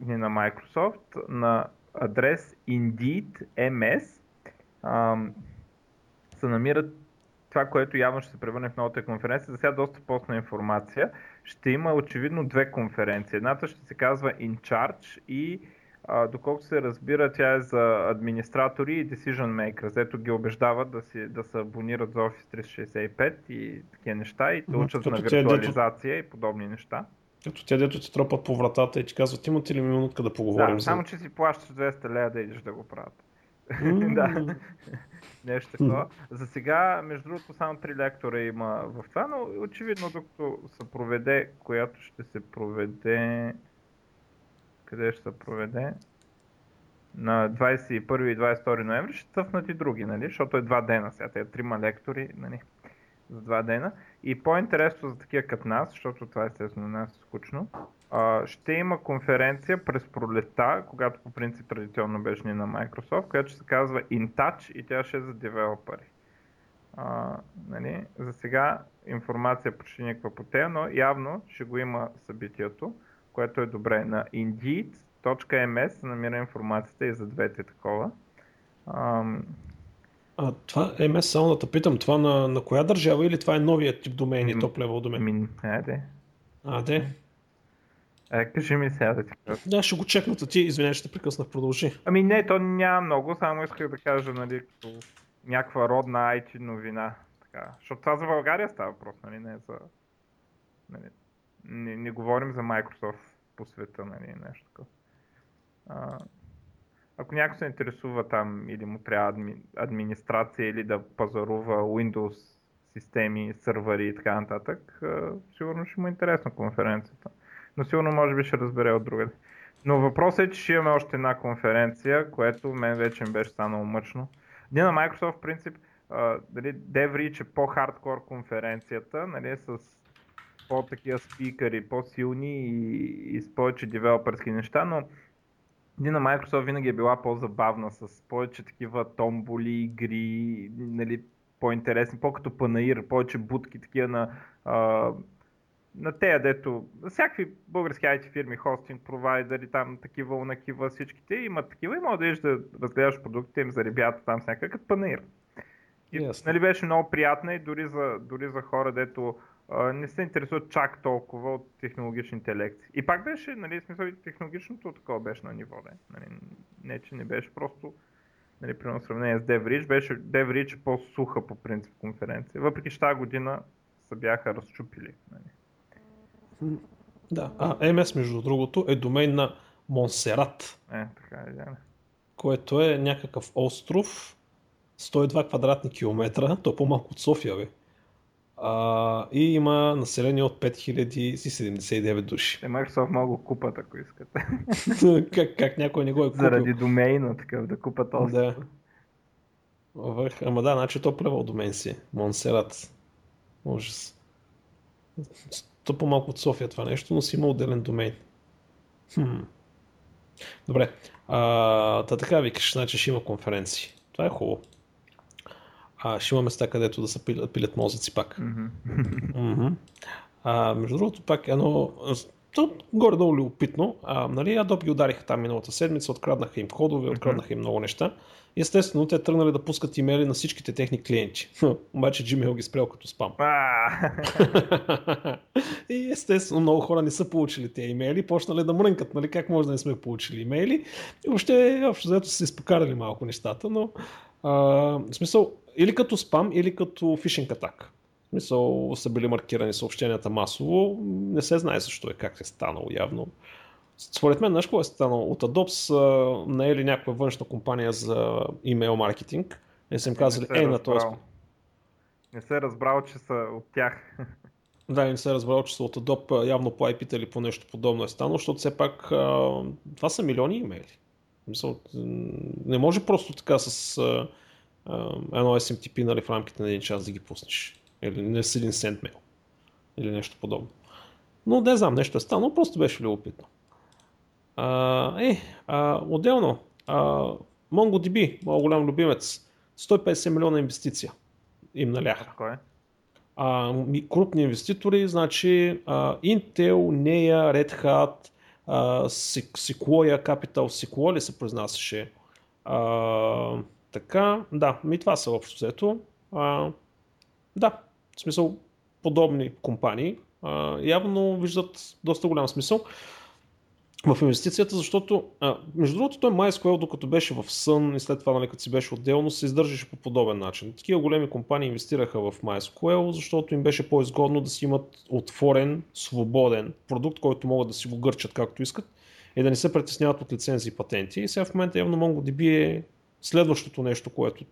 ни на Microsoft, на адрес Indeed MS. Ам, се намират това, което явно ще се превърне в новата конференция. За сега доста постна информация. Ще има очевидно две конференции. Едната ще се казва In Charge и а, доколкото се разбира, тя е за администратори и decision makers, ето ги убеждават да, си, да се абонират за Office 365 и такива неща и да учат на виртуализация и подобни неща. Като те дето ти тропат по вратата и ти казват, имате ли минутка да поговорим? Да, за... само че си плащаш 200 лея да идеш да го правят. да. Нещо такова. За сега, между другото, само три лектора има в това, но очевидно, докато се проведе, която ще се проведе къде ще се проведе на 21 и 22 ноември, ще цъфнат и други, нали? защото е два дена сега, те е трима лектори нали? за два дена. И по-интересно за такива като нас, защото това естествено на нас е скучно, ще има конференция през пролета, когато по принцип традиционно беше ни на Microsoft, която ще се казва InTouch и тя ще е за девелопери. Нали? За сега информация почти никаква по тея, но явно ще го има събитието което е добре. На indeed.ms се намира информацията и за двете такова. Ам... А това MS само да те питам, това на, на коя държава или това е новият тип домейни, топ левел домен? Ми, айде. А, де? Е, кажи ми сега да ти кажа. Да, ще го чекна ти, извинявай, ще прекъснах, продължи. Ами не, то няма много, само исках да кажа, нали, като някаква родна IT новина. Така. Защото това за България става въпрос, нали, не за... Нали, не, не говорим за Microsoft по света, нали, нещо такова. А, ако някой се интересува там или му трябва адми, администрация или да пазарува Windows системи, сървъри и така нататък, а, сигурно ще му е интересна конференцията. Но сигурно може би ще разбере от другаде. Но въпросът е, че ще имаме още една конференция, което мен вече ми беше станало мъчно. Ние на Microsoft, в принцип, дали, DevReach е по-хардкор конференцията, нали, с по-такива спикъри, по-силни и, и с повече девелоперски неща, но на Microsoft винаги е била по-забавна, с повече такива томболи, игри, нали, по-интересни, по-като панаир, повече будки, такива на, а, на тея, дето всякакви български IT фирми, хостинг, провайдери, там такива, унакива, всичките имат такива и може да разгледаш продуктите им за ребята там като панаир. И, yes. нали, беше много приятна и дори за, дори за хора, дето не се интересуват чак толкова от технологичните лекции. И пак беше, нали, смисъл и технологичното такова беше на ниво, да. Нали, не, че не беше просто, нали, при сравнение с DevReach, беше DevReach по-суха по принцип конференция, въпреки че тази година се бяха разчупили. Нали. Да, а MS между другото е домейн на Монсерат. Е, така е, да. Което е някакъв остров, 102 квадратни километра, то е по-малко от София, бе. А, и има население от 5079 души. Е, Microsoft много купат, ако искате. как, как някой не го е купил. Заради домейна, такъв да купат още. Да. Върх, ама да, значи то плевал домен си. Монсерат. Ужас. То по-малко от София това нещо, но си има отделен домейн. Хм. Добре. А, та така викаш, значи ще има конференции. Това е хубаво а, ще има места, където да се пилят, пилят мозъци пак. Mm-hmm. Mm-hmm. А, между другото, пак едно то горе-долу любопитно. А, нали, Adobe ги удариха там миналата седмица, откраднаха им кодове, откраднаха им много неща. И естествено, те тръгнали да пускат имейли на всичките техни клиенти. Обаче Gmail ги спрял като спам. и естествено, много хора не са получили тези имейли, почнали да мрънкат, нали, как може да не сме получили имейли. И въобще, общо заето са се изпокарали малко нещата, но а, в смисъл, или като спам, или като фишинг атак. Мисъл, са били маркирани съобщенията масово, не се знае защо е, как е станало явно. Според мен, знаеш е станало? От Adobe не е ли някаква външна компания за имейл маркетинг. Не съм казали, е, на този. Не се е разбрал, че са от тях. Да, не се е разбрал, че са от Adobe, явно по IP или по нещо подобно е станало, защото все пак това са милиони имейли. Мисъл, не може просто така с едно SMTP нали, в рамките на един час да ги пуснеш. Или не с един сент мейл. Или нещо подобно. Но не знам, нещо е станало, просто беше любопитно. А, е, а, отделно, а, MongoDB, моят голям любимец, 150 милиона инвестиция им наляха. Кой? А, крупни инвеститори, значи а, Intel, NEA, Red Hat, а, Sequoia Capital, Sequoia ли се произнасяше? А, така, да, ми това са общо взето. А, да, в смисъл подобни компании а, явно виждат доста голям смисъл в инвестицията, защото а, между другото той MySQL, докато беше в Sun и след това, нали, като си беше отделно, се издържаше по подобен начин. Такива големи компании инвестираха в MySQL, защото им беше по-изгодно да си имат отворен, свободен продукт, който могат да си го гърчат както искат и да не се притесняват от лицензии и патенти. И сега в момента явно MongoDB е следващото нещо, което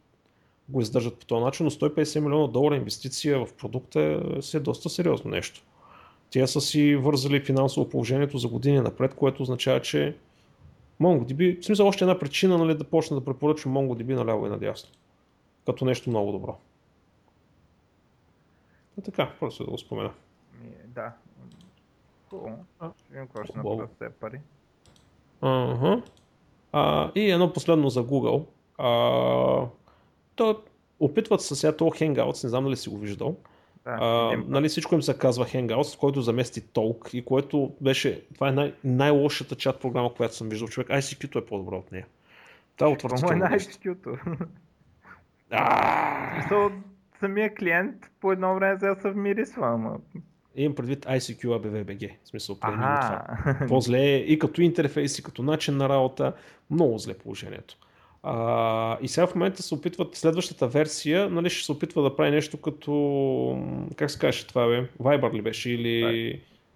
го издържат по този начин, но 150 милиона долара инвестиция в продукта е, е доста сериозно нещо. Те са си вързали финансово положението за години напред, което означава, че MongoDB, в смисъл още една причина нали, да почне да препоръчвам MongoDB наляво и надясно. Като нещо много добро. А така, просто да го спомена. Да. Хубаво. Ще видим какво ще направят тези пари. Ага. А, и едно последно за Google. А, то опитват се сега това Hangouts, не знам дали си го виждал. Да, а, нали всичко им се казва Hangouts, който замести Talk и което беше, това е най- най-лошата чат програма, която съм виждал човек. ICQ-то е по-добро от нея. Това е отвратително. е ICQ-то? самия клиент по едно време да се вмирисва, ама Имам предвид ICQ ABVBG. В смисъл, това. По-зле е и като интерфейс, и като начин на работа. Много зле положението. А, и сега в момента се опитват, следващата версия, нали, ще се опитва да прави нещо като, как се каже това бе, Viber ли беше или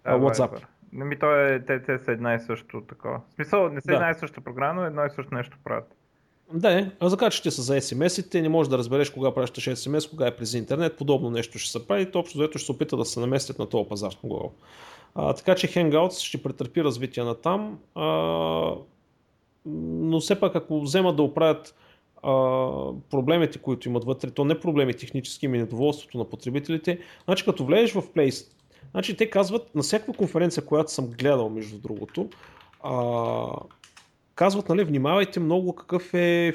да, WhatsApp. Viber. Ми то е, те, те са една и също такова. В смисъл, не са да. една и съща програма, но едно и също нещо правят. Да, а за ще са за SMS-ите, не можеш да разбереш кога пращаш SMS, кога е през интернет, подобно нещо ще се прави, то общо взето ще се опита да се наместят на този пазар Google. А, така че Hangouts ще претърпи развитие на там, а, но все пак ако вземат да оправят а, проблемите, които имат вътре, то не проблеми технически, ами недоволството на потребителите, значи като влезеш в Place, значи те казват на всяка конференция, която съм гледал между другото, а, казват, нали, внимавайте много какъв е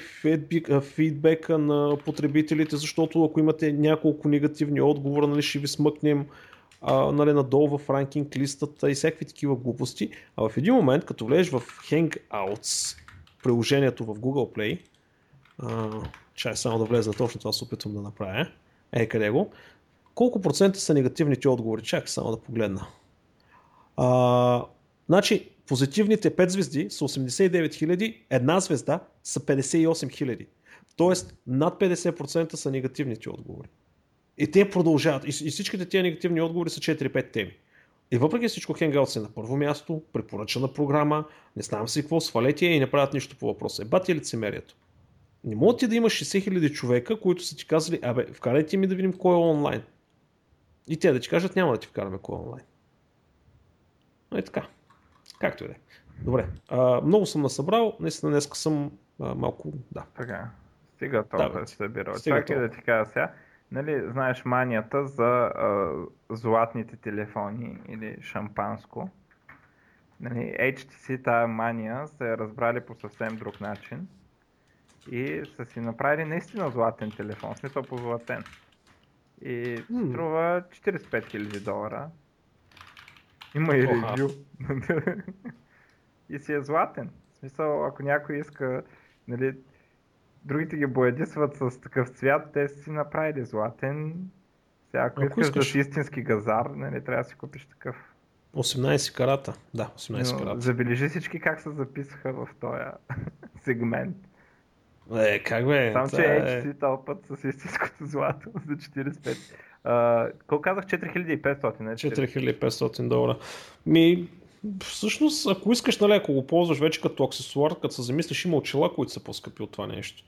фидбека на потребителите, защото ако имате няколко негативни отговора, нали, ще ви смъкнем а, нали, надолу в ранкинг листата и всякакви такива глупости. А в един момент, като влезеш в Hangouts, приложението в Google Play, а, чай само да влезна точно това се опитвам да направя. Е, къде го? Колко процента са негативните отговори? Чакай само да погледна. А, значи, позитивните 5 звезди са 89 000, една звезда са 58 000. Тоест над 50% са негативните отговори. И те продължават. И, и всичките тези негативни отговори са 4-5 теми. И въпреки всичко Hangouts е на първо място, препоръчана програма, не знам си какво, свалете и не правят нищо по въпроса. Ебати лицемерието. Не мога ти да имаш 60 000 човека, които са ти казали, абе, вкарайте ми да видим кой е онлайн. И те да ти кажат, няма да ти вкараме кой е онлайн. Но е така. Както и да е. Добре. А, много съм насъбрал. Наистина днес съм а, малко... Да. Така. Стига да, да се събира. Чакай да ти кажа сега. Нали, знаеш манията за а, златните телефони или шампанско. Нали, HTC тази мания се е разбрали по съвсем друг начин и са си направили наистина златен телефон, смисъл позлатен. И струва 45 000 долара. Има и ревю. и си е златен. В смисъл, ако някой иска, нали, другите ги боядисват с такъв цвят, те си направили златен. Сега, ако, ако искаш, искаш да си истински газар, нали, трябва да си купиш такъв. 18 карата, да, 18 Но, карата. Забележи всички как се записаха в този сегмент. Е, как бе? Само, че е... HC тълпът с истинското злато за 45. Uh, колко казах? 4500, не? 4500 долара. Ми, всъщност, ако искаш, нали, ако го ползваш вече като аксесуар, като се замислиш, има очила, които са по-скъпи от това нещо.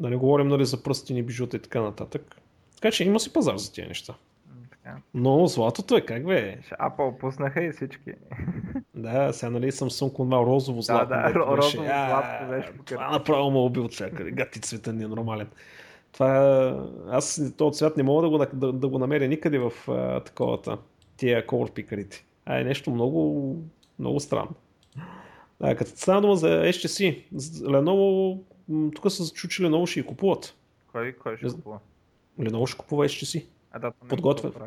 Да не говорим нали, за пръстини, бижута и така нататък. Така че има си пазар за тези неща. Така. Но златото е как бе? Apple пуснаха и всички. Да, сега нали съм конвал розово злато. Да, да, розово злато беше Това направо ме убил човека. Гати цвета не е нормален. Това, аз този цвят не мога да го, да, да го намеря никъде в а, таковата, тия колор пикарите. А е нещо много, много странно. А, като стана дума за HTC, Lenovo, тук са зачучили Lenovo ще и купуват. Кой, кой ще купува? Lenovo ще купува HTC. А да, Подготвят.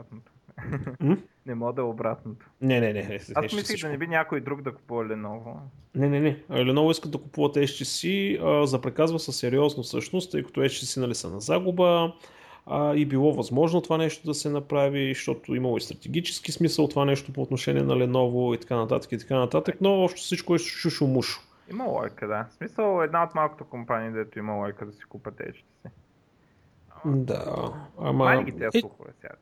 не мога да е обратното. Не, не, не. Аз мислих да не би някой друг да купува Lenovo. Не, не, не. Lenovo искат да купуват HTC, а, за преказва със сериозно всъщност, тъй като HTC нали, са на загуба. А, и било възможно това нещо да се направи, защото имало и стратегически смисъл това нещо по отношение на Lenovo и така нататък и така нататък, но още всичко е шушо-мушо. Има лойка, да. В смисъл една от малкото компании, дето има лойка да си купат ечите си. Да, ама... Май ги тези е, слухове сега.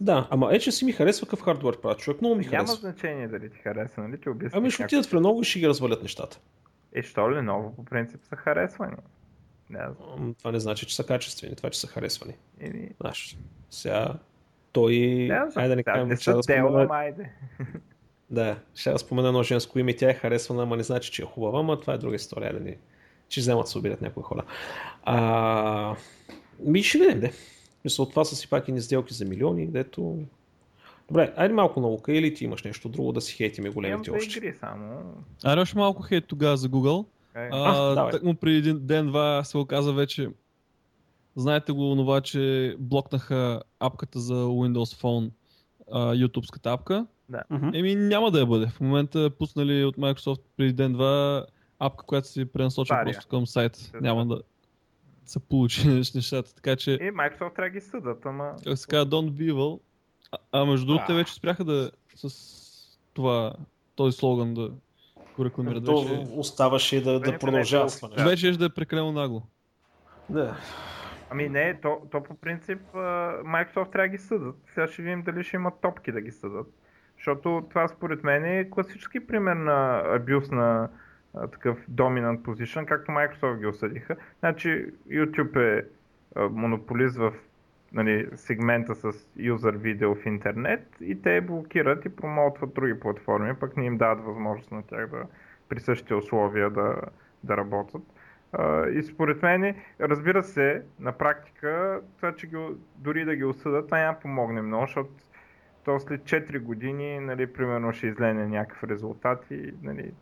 Да, ама ече си ми харесва какъв хардвер правят, човек много ми Няма харесва. значение дали ти харесва, нали? Ти обясня. Ами ще отидат в Lenovo и ще ги развалят нещата. Е, що ново по принцип са харесвани? Не знам. Ам, Това не значи, че са качествени, това, че са харесвани. Еми, Знаеш, сега той... не знам, Айде да не кажем, не ще са да дела, спомена, айде. да, ще да спомена едно женско име, тя е харесвана, ама не значи, че е хубава, ама това е друга история, да ни... че вземат да се обидят някои хора. А... Ми ще видим, де. Мисля, от това са си пак и сделки за милиони, дето... Добре, айде малко наука, или ти имаш нещо друго да си хейтиме Имам големите две още. игри само. Аре още малко хейт тогава за Google. Е, А, так му преди един ден-два се оказа вече. Знаете го това, че блокнаха апката за Windows Phone, а, YouTube-ската апка. Мгм. Еми няма да я бъде. В момента пуснали от Microsoft преди ден-два апка, която си пренасочва Стария. просто към сайт. Да. Няма да се получи нещата. Така че, И Microsoft трябва да ги съдат, ама... как се казва, don't be evil. А, а между другото, те вече спряха да с това, този слоган да го рекламират. То Вече, оставаше да, да продължава е ще да е прекалено нагло. Да. Ами не, то, то по принцип Microsoft трябва да ги съдат. Сега ще видим дали ще имат топки да ги съдат. Защото това според мен е класически пример на абюз на а, такъв dominant position, както Microsoft ги осъдиха. Значи YouTube е а, монополист в нали, сегмента с юзър видео в интернет и те блокират и промоутват други платформи, пък не им дават възможност на тях да при същите условия да, да работят. И според мен, разбира се, на практика, това, че ги, дори да ги осъдат, това няма помогне много, защото то след 4 години, нали, примерно ще излене някакъв резултат и, нали,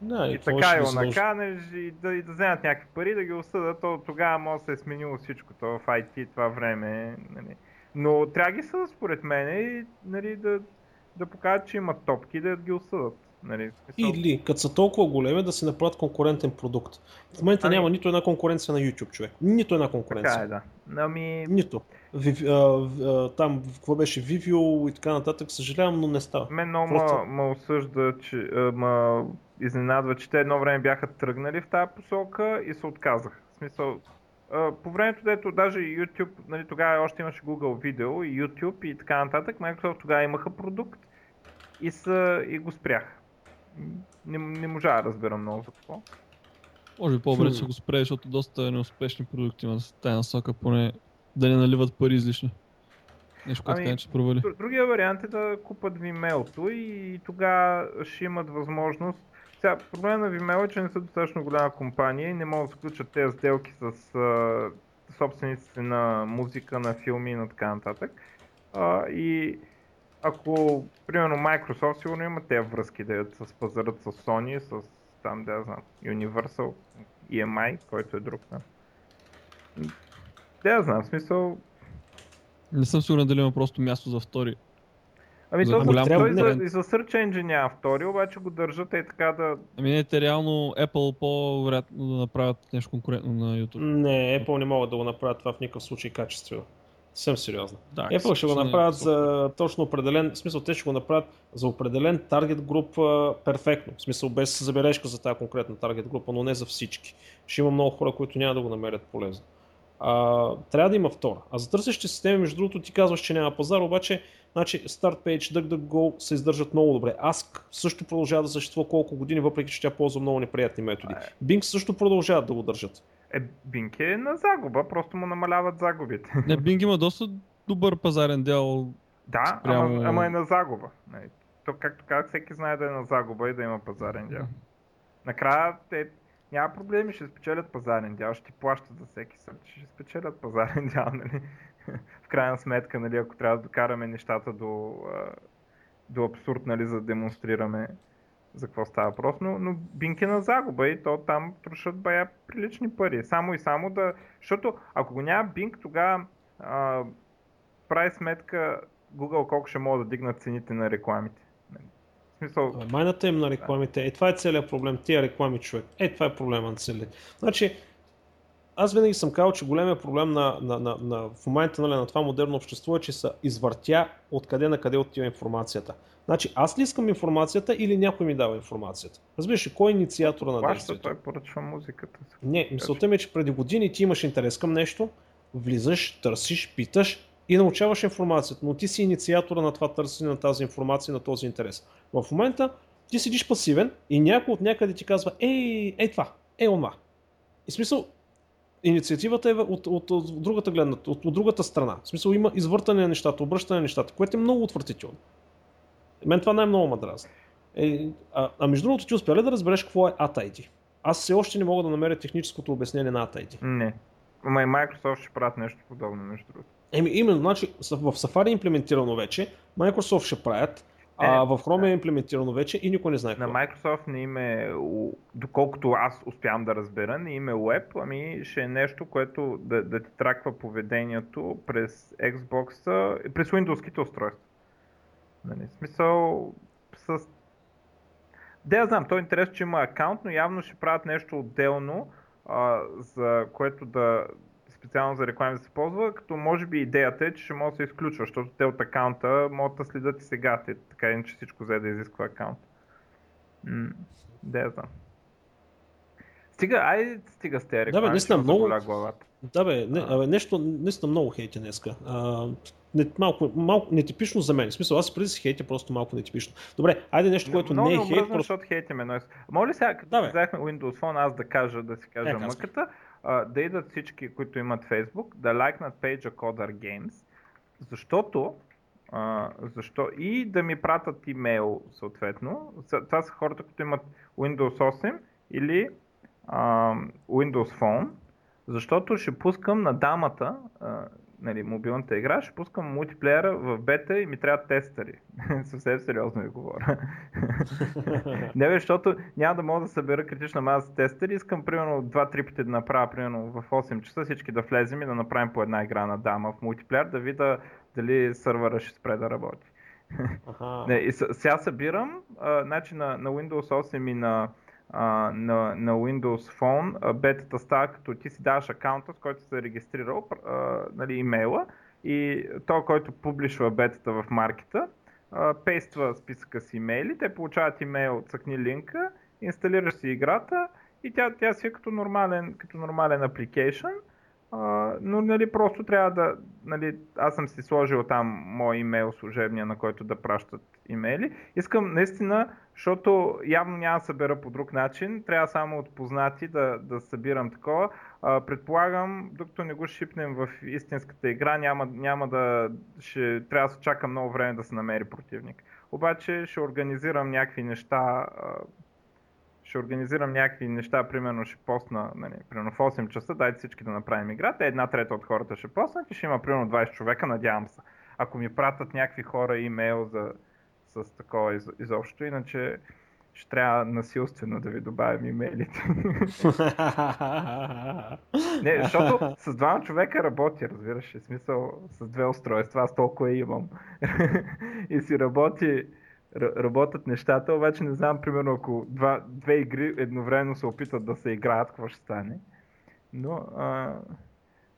Да, и, какво така и ги го задължи? наканеш и да, и да вземат някакви пари, да ги осъдат, то тогава може да се е сменило всичко, то в IT това време, нали. Но трябва ги съдат според мен и нали, да, да покажат, че имат топки и да ги осъдат. Нали, смисъл- Или, като са толкова големи, да си направят конкурентен продукт. В момента Ами- няма нито една конкуренция на YouTube, човек. Нито една конкуренция. Така е, да. Ами, Нито. Ви, а, а, там, какво беше, Vivio и така нататък, съжалявам, но не става. Мен много Просто- ма, ма осъжда, че а, ма изненадва, че те едно време бяха тръгнали в тази посока и се отказаха. В смисъл, по времето, дето даже YouTube, нали, тогава още имаше Google видео и YouTube и така нататък, Microsoft тогава имаха продукт и, са, и го спряха. Не, не можа да разбера много за какво. Може би по-добре ще го спре, защото доста неуспешни продукти има в тази насока, поне да не наливат пари излишно. Нещо, което Ами, ще провали. Дру- Другия вариант е да купат Vimeo и тогава ще имат възможност. Сега, проблема на Vimeo е, че не са достатъчно голяма компания и не могат да сключат тези сделки с а, собствениците на музика, на филми и на така нататък. А, и ако, примерно, Microsoft сигурно има тези връзки да се спазарат с Sony, с там, да знам, Universal, EMI, който е друг. Да, да знам, в смисъл, Не съм сигурен дали има просто място за втори. Ами За то голям той за, конкурент. и за Search Engine няма втори, обаче го държат и така да... Ами не, те реално Apple по-вероятно да направят нещо конкурентно на YouTube. Не, Apple не могат да го направят това в никакъв случай качествено. Съвсем сериозно. Да, Apple ще го е направят супер. за точно определен, в смисъл те ще го направят за определен таргет група перфектно. В смисъл без забележка за тази конкретна таргет група, но не за всички. Ще има много хора, които няма да го намерят полезно. А, трябва да има втора. А за търсещи системи, между другото, ти казваш, че няма пазар, обаче значи StartPage, DuckDuckGo се издържат много добре. Ask също продължава да съществува колко години, въпреки че тя ползва много неприятни методи. Bing също продължават да го държат. Е, Bing е на загуба, просто му намаляват загубите. Не, Bing има доста добър пазарен дял. да, Спрямо- ама, ама е на загуба. Нали. То, както казах, всеки знае да е на загуба и да има пазарен дял. Накрая те няма проблеми, ще спечелят пазарен дял, ще ти плащат за всеки сърч, ще спечелят пазарен дял, нали? В крайна сметка, нали, ако трябва да докараме нещата до, до абсурд, нали, за да демонстрираме за какво става въпрос, но, но е на загуба и то там трошат бая прилични пари. Само и само да... Защото ако го няма Bing, тогава прави сметка Google колко ще могат да дигнат цените на рекламите. Смисъл, Майната им на рекламите. Е, това е целият проблем. Тия реклами, човек. Е, това е проблема на цели. Значи, аз винаги съм казал, че големия проблем на, на, на, на, в момента нали, на това модерно общество е, че се извъртя откъде на къде отива информацията. Значи аз ли искам информацията или някой ми дава информацията? Разбираш ли, кой е инициатора на действието? той поръчва музиката. Не, мисълта ми е, че преди години ти имаш интерес към нещо, влизаш, търсиш, питаш и научаваш информацията, но ти си инициатора на това търсене на тази информация, на този интерес. В момента ти седиш пасивен и някой от някъде ти казва, ей, ей това, ей онова. И смисъл, инициативата е от, от, от, другата гледна, от, от другата страна. В смисъл има извъртане на нещата, обръщане на нещата, което е много отвратително. Мен това най-много ме дразни. Е, а, а между другото, ти успя ли да разбереш какво е ATID? Аз все още не мога да намеря техническото обяснение на ATID. Не. Ама и Microsoft ще правят нещо подобно, между другото. Еми, именно, значи в Safari е имплементирано вече, Microsoft ще правят, а е, в Chrome е имплементирано вече и никой не знае На какво. Microsoft не име, доколкото аз успявам да разбера, не име Web, ами ще е нещо, което да, да ти траква поведението през Xbox, през Windows-ките устройства. Нали, смисъл с... Де я знам, той е интересно, че има акаунт, но явно ще правят нещо отделно, а, за което да, специално за реклами да се ползва, като може би идеята е, че ще може да се изключва, защото те от акаунта могат да следят и сега, те, така иначе всичко взе да изисква акаунт. М- да я знам. Стига, ай, стига с тези реклами. Да, бе, наистина много... Да, бе, не, а. нещо, наистина много хейти днеска. А, не, малко, малко нетипично за мен. В смисъл, аз преди си хейти, просто малко нетипично. Добре, айде нещо, което много не е хейт. Много защото хейтиме. Но... Моля ли сега, като да, взехме Windows Phone, аз да кажа, да си кажа е, мъката, да идат всички, които имат Facebook, да лайкнат пейджа Coder Games, защото а, защо? И да ми пратят имейл съответно. Това са хората, които имат Windows 8 или а, Windows Phone, защото ще пускам на дамата, нали, мобилната игра, ще пускам мултиплеера в бета и ми трябва тестъри. Съвсем сериозно ви говоря. не, защото няма да мога да събера критична маса тестъри. Искам примерно 2-3 пъти да направя примерно в 8 часа всички да влезем и да направим по една игра на дама в мултиплеер, да видя дали сървъра ще спре да работи. не, и сега събирам, а, значи на, на Windows 8 и на на, на Windows Phone, бетата става като ти си даваш акаунта, с който се регистрирал, а, нали, имейла и то, който публишва бетата в маркета, а, пейства списъка с имейли, те получават имейл, цъкни линка, инсталираш си играта и тя, тя си е като нормален, като нормален application, но нали, просто трябва да, нали, аз съм си сложил там мой имейл служебния, на който да пращат имейли. Искам наистина защото явно няма да събера по друг начин, трябва само от познати да, да събирам такова. А, предполагам, докато не го шипнем в истинската игра, няма, няма да, ще, трябва да се чака много време да се намери противник. Обаче ще организирам някакви неща, ще организирам някакви неща, примерно ще постна, нали, примерно в 8 часа, дайте всички да направим играта, една трета от хората ще поснат и ще има примерно 20 човека, надявам се. Ако ми пратят някакви хора имейл за с такова из, изобщо, иначе ще трябва насилствено да ви добавим имейлите. Не, защото с двама човека работи, разбираш, в смисъл с две устройства, аз толкова имам. и си работи, работят нещата, обаче не знам, примерно, ако два, две игри едновременно се опитат да се играят, какво ще стане. Но, а,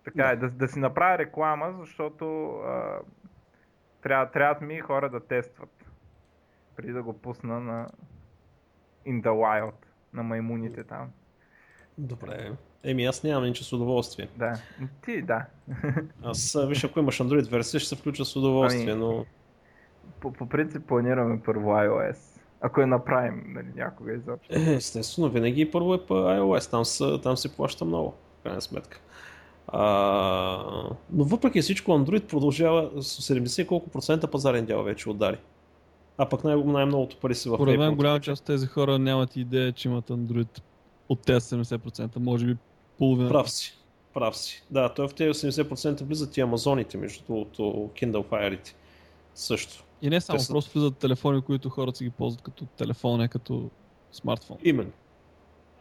така е, да, да си направя реклама, защото а, трябва, трябват ми хора да тестват преди да го пусна на In the Wild, на маймуните там. Добре. Еми аз нямам ничего с удоволствие. Да, ти да. Аз виж, ако имаш Android версия, ще се включа с удоволствие, ами, но... По, по принцип планираме първо iOS. Ако я направим, нали, някога изобщо. Е, естествено, винаги първо е по iOS, там, са, там се плаща много, в крайна сметка. А, но въпреки всичко Android продължава с 70 колко процента пазарен дял вече удари а пък най- най-многото пари си в Според мен голяма част от тези хора нямат идея, че имат Android от тези 70%, може би половина. Прав си. Прав си. Да, той в тези 80% влизат и амазоните, между другото, Kindle Fire също. И не само, Те просто влизат телефони, които хората си ги ползват като телефон, не като смартфон. Именно.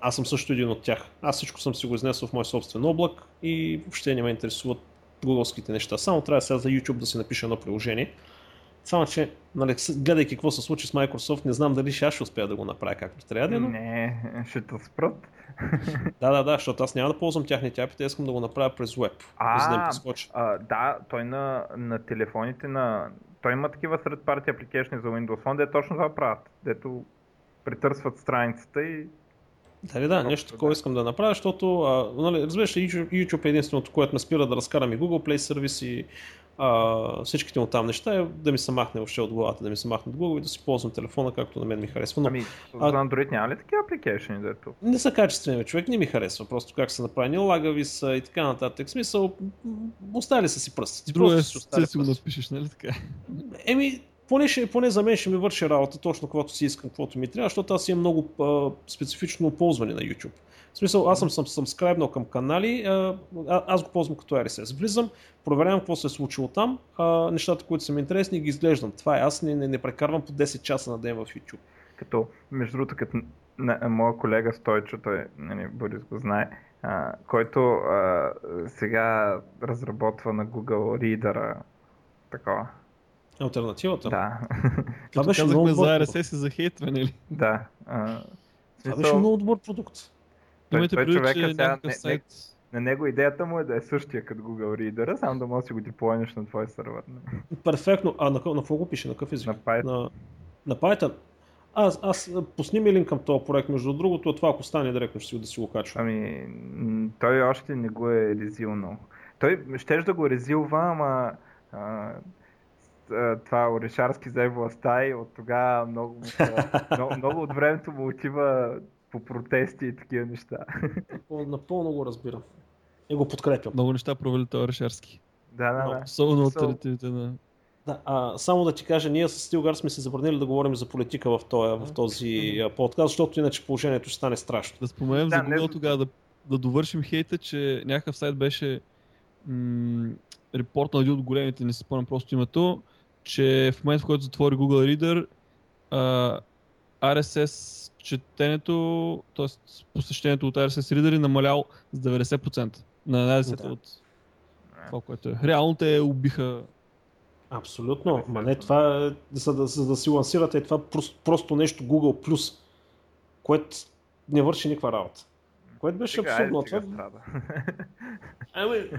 Аз съм също един от тях. Аз всичко съм си го изнесъл в мой собствен облак и въобще не ме интересуват гугълските неща. Само трябва сега за YouTube да си напиша едно приложение Само, че, нали, гледайки какво се случи с Microsoft, не знам дали ще аз ще успея да го направя както трябва, но... Не, ще те спрат. да, да, да, защото аз няма да ползвам тяхните апи, искам да го направя през веб. А, за да, а, да, той на, на телефоните на... Той има такива сред парти апликейшни за Windows Phone, де точно това правят. Дето притърсват страницата и Дали да, нещо такова да. искам да направя, защото, а, нали, разбираш, YouTube е единственото, което ме спира да разкарам и Google Play сервис и а, всичките му там неща е да ми се махне въобще от главата, да ми се махне от Google и да си ползвам телефона, както на мен ми харесва. Но, ами, за Android няма ли такива апликейшни, дето? Не са качествени, човек не ми харесва, просто как са направени, лагави са и така нататък. В смисъл, оставили са си пръстите. Друго е, си го напишеш, нали така? Еми, поне, ще, поне за мен ще ми върши работа точно каквото си искам, каквото ми трябва, защото аз имам много а, специфично ползване на YouTube. В смисъл, аз съм, съм, съм скрайбнал към канали, а, аз го ползвам като RSS. Влизам, проверявам какво се е случило там, а, нещата, които са ми интересни и ги изглеждам. Това е, аз не, не, не прекарвам по 10 часа на ден в YouTube. Като, между другото, като на, моя колега Стойчо, той, нали, Борис го знае, а, който а, сега разработва на Google Reader такова Альтернативата? Да. Това беше много за RSS и за хейтване ли? Да. А, това беше много добър продукт. Имайте предвид, човека че сега, не, сайт... на него идеята му е да е същия като Google Reader, само да можеш да си го деплойнеш на твой сервер. Перфектно. А на, на какво го пише? На какъв език? На Python. На, на Python. Аз, аз пусни ми линк към този проект, между другото, това ако стане директно ще си да си го качвам. Ами, той още не го е резилнал. Той щеш да го резилва, ама а, това Орешарски взе властта и от тогава много, много, много от времето му отива по протести и такива неща. Напълно го разбирам. И го подкрепям. Много неща провели този Орешарски. Да, да, да. Особено от териториите на... Да, а, само да ти кажа, ние с Стилгар сме се забранили да говорим за политика в този, в този подкаст, защото иначе положението ще стане страшно. Да споменем да, за Google не... тогава, да, да довършим хейта, че някакъв сайт беше м- репорт на един от големите, не си спомням просто името, че в момента, в който затвори Google Reader, uh, RSS четенето, т.е. посещението от RSS е намалял с 90% на 90% да. от това, което е. Реално те убиха Абсолютно, ма не това, за да, за да си лансирате това просто, просто нещо Google+, което не върши никаква работа. Което беше сега, абсурдно. Това... Ами,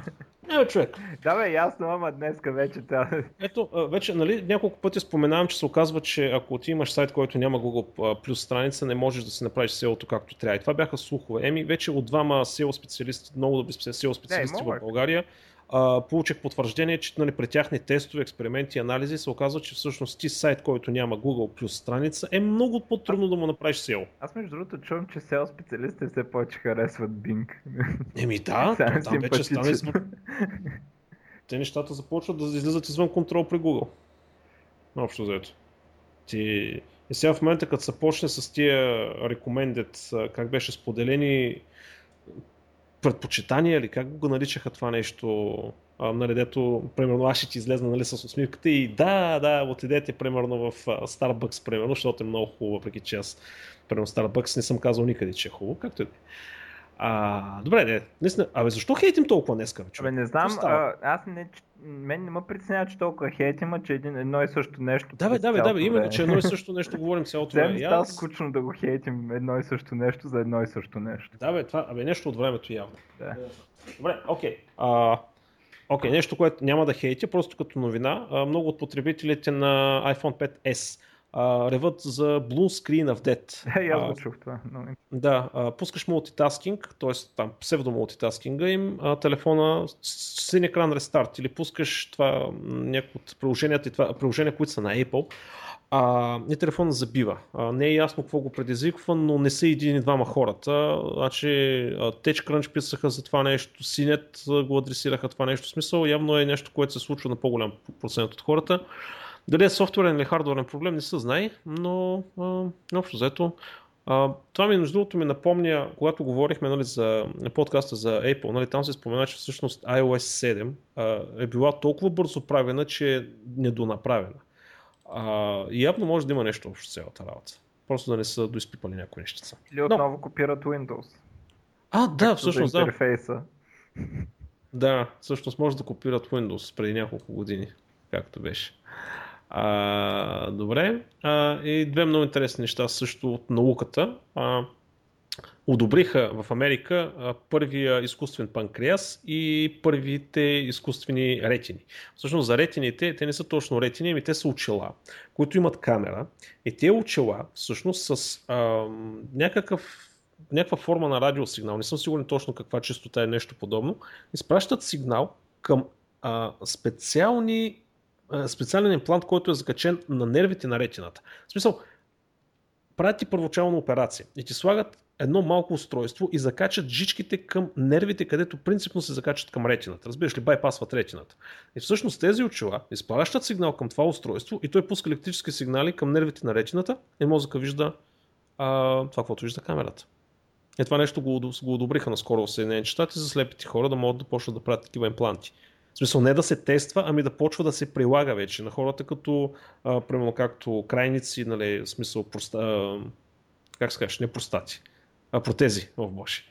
ами, човек. Да, бе, ясно, ама днеска вече трябва. Ето, вече, нали, няколко пъти споменавам, че се оказва, че ако ти имаш сайт, който няма Google плюс страница, не можеш да си направиш селото както трябва. И това бяха слухове. Еми, вече от двама SEO специалисти, много добри SEO специалисти в България, а, получих потвърждение, че нали, при тяхни тестове, експерименти и анализи се оказва, че всъщност ти сайт, който няма Google плюс страница, е много по-трудно да му направиш SEO. Аз между другото чувам, че SEO специалистите все повече харесват Bing. Еми да, там вече стане Те нещата започват да излизат извън контрол при Google. Общо заето. Ти... И сега в момента, като се почне с тия recommended, как беше споделени предпочитания или как го наричаха това нещо, а, нали, примерно, аз ще ти излезна нали, с усмивката и да, да, отидете, примерно, в Starbucks, примерно, защото е много хубаво, въпреки че аз, примерно, Starbucks не съм казал никъде, че е хубаво, както и да е. А, добре, не, наистина. Абе, защо хейтим толкова днес, Абе, не знам, а, аз не, мен не ме притеснява, че толкова хейтим, че един, едно и също нещо. Да, бе, да, бе, да, бе, именно, че едно и също нещо говорим цялото време. Сега става скучно да го хейтим едно и също нещо за едно и също нещо. Да, бе, това, абе, нещо от времето явно. Да. Добре, окей. Okay. Окей, okay, нещо, което няма да хейтя, просто като новина. Много от потребителите на iPhone 5S а, реват за Blue Screen of Death. Е, аз го чух това. No. Да, а, пускаш мултитаскинг, т.е. там псевдомултитаскинга им, а, телефона син екран рестарт или пускаш това някои от приложенията и това, приложения, които са на Apple, а, и телефона забива. А, не е ясно какво го предизвиква, но не са един и двама хората. Значи, TechCrunch писаха за това нещо, Синет го адресираха това нещо. В смисъл, явно е нещо, което се случва на по-голям процент от хората. Дали е софтуерен или хардуерен проблем, не се знае, но а, общо взето. А, това ми, между другото, ми напомня, когато говорихме нали, за подкаста за Apple, нали, там се спомена, че всъщност iOS 7 а, е била толкова бързо правена, че е недонаправена. А, явно може да има нещо общо с цялата работа. Просто да не са доизпипали някои нещица. Или отново Но... копират Windows. А, да, всъщност, да. Интерфейса. Да, всъщност може да копират Windows преди няколко години, както беше. А, добре. А, и две много интересни неща също от науката. А, одобриха в Америка първия изкуствен панкреас и първите изкуствени ретини. Всъщност за ретините, те не са точно ретини, ами те са очила, които имат камера. И те очила всъщност с а, някакъв някаква форма на радиосигнал, не съм сигурен точно каква частота е нещо подобно, изпращат сигнал към а, специални, специален имплант, който е закачен на нервите на ретината. В смисъл, правят ти първоначална операция и ти слагат едно малко устройство и закачат жичките към нервите, където принципно се закачат към ретината. Разбираш ли, байпасват ретината. И всъщност тези очила изпращат сигнал към това устройство и той пуска електрически сигнали към нервите на ретината и мозъка вижда а, това, което вижда камерата. Е, това нещо го, го одобриха наскоро в Съединените щати за слепите хора да могат да почнат да правят такива импланти. В смисъл не да се тества, ами да почва да се прилага вече на хората като, а, примерно както крайници, нали, смисъл, проста, а, как се кажеш, не простати, а протези, о боже.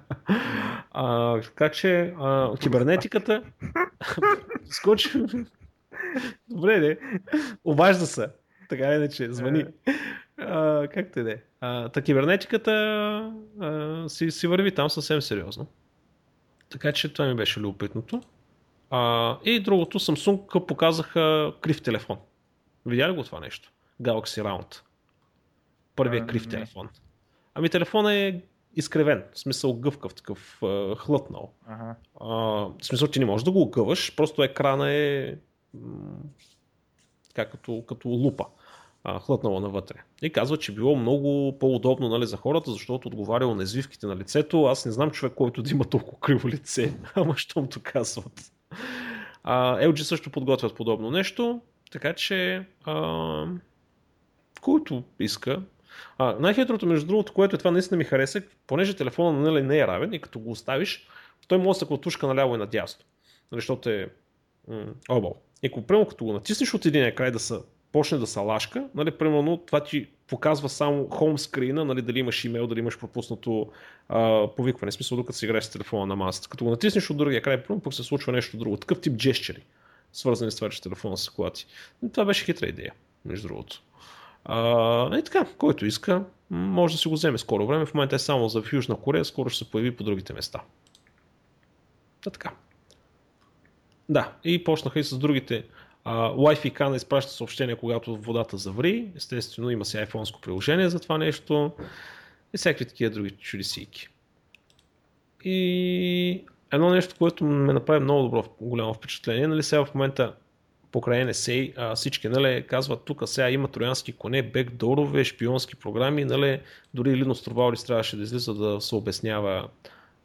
а, така че а, кибернетиката скочи. Добре, не. Обажда се. Така иначе, звъни. А, както и да е. Та кибернетиката а, си, си върви там съвсем сериозно. Така че това ми беше любопитното. А, и другото, Samsung показаха крив телефон. Видя ли го това нещо? Galaxy Round. Първият крив не. телефон. Ами телефонът е изкривен, в смисъл гъвкав, такъв хлътнал. Ага. А, в смисъл, ти не можеш да го огъваш, просто екрана е така като, като лупа а, хлътнала навътре. И казва, че било много по-удобно нали, за хората, защото отговаряло на извивките на лицето. Аз не знам човек, който да има толкова криво лице, ама щом то казват. А, LG също подготвят подобно нещо, така че а, който иска. А, най-хитрото, между другото, което е това наистина ми хареса, понеже телефона нали, не е равен и като го оставиш, той може да се клатушка наляво и надясно. Нали, защото е м- обал. И ако, прямо като го натиснеш от един край да са почне да се лашка, нали, примерно това ти показва само хомскрина, нали, дали имаш имейл, дали имаш пропуснато а, повикване, в смисъл докато си играеш с телефона на масата. Като го натиснеш от другия край, примерно, пък се случва нещо друго. Такъв тип джещери, свързани с това, че телефона се клати. Това беше хитра идея, между другото. А, и така, който иска, може да си го вземе скоро време. В момента е само за в Южна Корея, скоро ще се появи по другите места. Та така. Да, и почнаха и с другите Wi-Fi кана изпраща съобщение, когато водата заври. Естествено, има си iPhone приложение за това нещо. И всякакви такива други чудесийки. И едно нещо, което ме направи много добро, голямо впечатление, нали сега в момента покрай NSA всички нали, казват тук сега има троянски коне, бекдорове, шпионски програми, нали, дори Linux Torvalds трябваше да излиза да се обяснява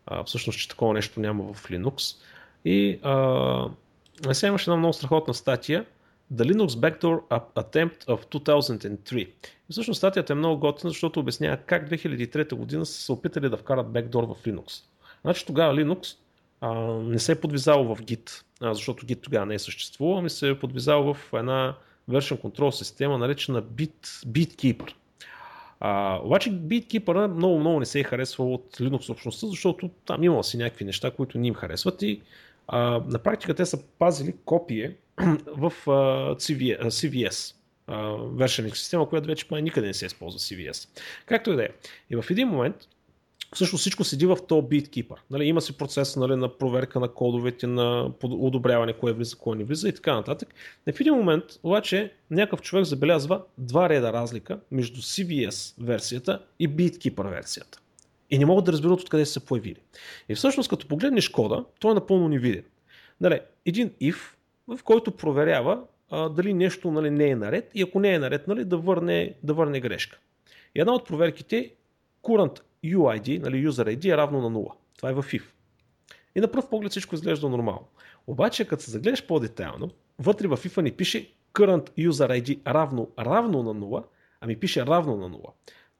а, всъщност, че такова нещо няма в Linux. И а, сега имаше една много страхотна статия The Linux Backdoor Attempt of 2003. И всъщност статията е много готина, защото обяснява как 2003 година са се опитали да вкарат бекдор в Linux. Значи тогава Linux а, не се е подвизал в Git, а, защото Git тогава не е съществувал, ами се е подвизал в една version control система, наречена Bit, BitKeeper. А, обаче BitKeeper много, много не се е харесвал от Linux общността, защото там имало си някакви неща, които не им харесват и а, на практика те са пазили копие в а, CVS, CVS вершеник система, която вече май никъде не се използва CVS. Както и да е. И в един момент всъщност всичко седи в този BitKeeper. Нали, има си процес нали, на проверка на кодовете, на одобряване кое влиза, кое не влиза и така нататък. И в един момент обаче някакъв човек забелязва два реда разлика между CVS версията и BitKeeper версията и не могат да разберат откъде са се появили. И всъщност, като погледнеш кода, той е напълно невиден. Нали, един if, в който проверява а, дали нещо нали, не е наред и ако не е наред, нали, да, върне, да върне грешка. И една от проверките current UID, нали, user ID е равно на 0. Това е в if. И на пръв поглед всичко изглежда нормално. Обаче, като се загледаш по-детайлно, вътре в if ни пише current user ID равно, равно на 0, ами пише равно на 0.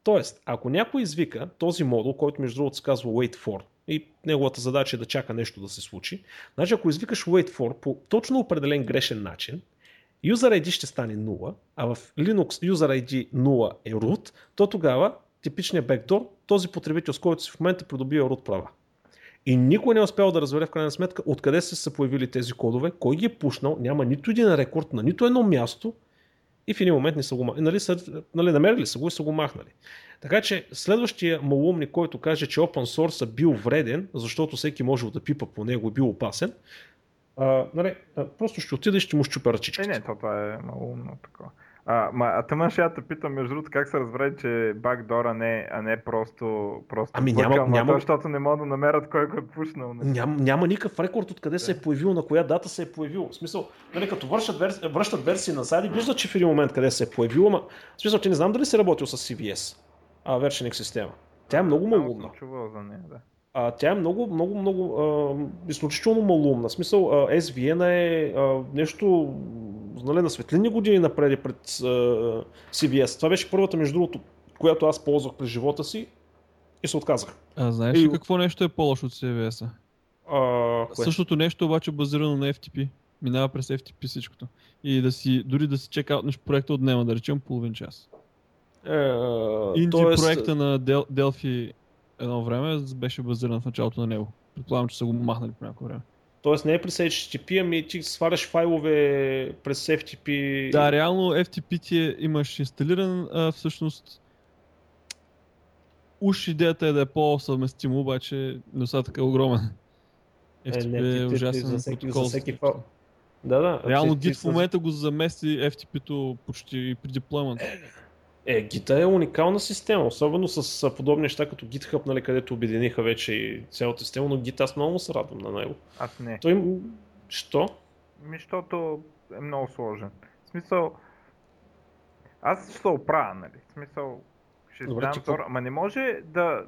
Тоест, ако някой извика този модул, който между другото се казва wait for, и неговата задача е да чака нещо да се случи, значи ако извикаш wait for по точно определен грешен начин, user ID ще стане 0, а в Linux user ID 0 е root, то тогава типичният backdoor, този потребител, с който си в момента придобива root права. И никой не е успял да разбере в крайна сметка откъде са се появили тези кодове, кой ги е пушнал, няма нито един рекорд на нито едно място И в един момент не са го. Нали, след, нали, намерили са го и са го махнали. Така че следващия малумник, който каже, че open source е бил вреден, защото всеки може да пипа по него и бил опасен, а, нали, просто ще отида и ще му щупя ръчичките. Е, не, то това е малумно такова. А, ма, а тъмън ще я те питам, между другото, как се разбере, че бакдора не, а не просто, просто ами няма, бъркал, няма... То, защото не могат да намерят кой го е пушнал. Нали? Ням, няма никакъв рекорд откъде се е появил, на коя дата се е появил. В смисъл, нали, като вършат верси, връщат версии на сайди, виждат, че в един момент къде се е появил, ама в смисъл, че не знам дали си работил с CVS, а, Versioning система. Тя е много малумна. Чувал за нея, да. А, тя е много, много, много а, изключително малумна. В смисъл, а, SVN е а, нещо нали, на светлини години напред пред а, CVS. Това беше първата, между другото, която аз ползвах през живота си и се отказах. А знаеш ли какво нещо е по-лошо от CVS-а? А, кое? Същото нещо обаче базирано на FTP. Минава през FTP всичкото. И да си, дори да си чекаутнеш проекта отнема, да речем, половин час. Е, Инди тоест- проекта на Дел, Delphi едно време беше базиран в началото на него. Предполагам, че са го махнали по някое време. Тоест не е през HTTP, ами ти сваляш файлове през FTP. Да, реално FTP ти е, имаш инсталиран а, всъщност уж идеята е да е по-съвместимо, обаче недостатък е огромен. FTP не, е, ти- ти ужасен за всеки- протокол. за всеки файл. Да, да. Реално Git в момента го замести FTP-то почти при деплоймент. Е, Git е уникална система, особено с подобни неща като GitHub, нали, където обединиха вече и цялата система, но Git аз много се радвам на него. Аз не. Той, що? Ми, защото е много сложен. В смисъл, аз ще се оправя, нали? В смисъл, ще Добре, знам че втора, ама не може да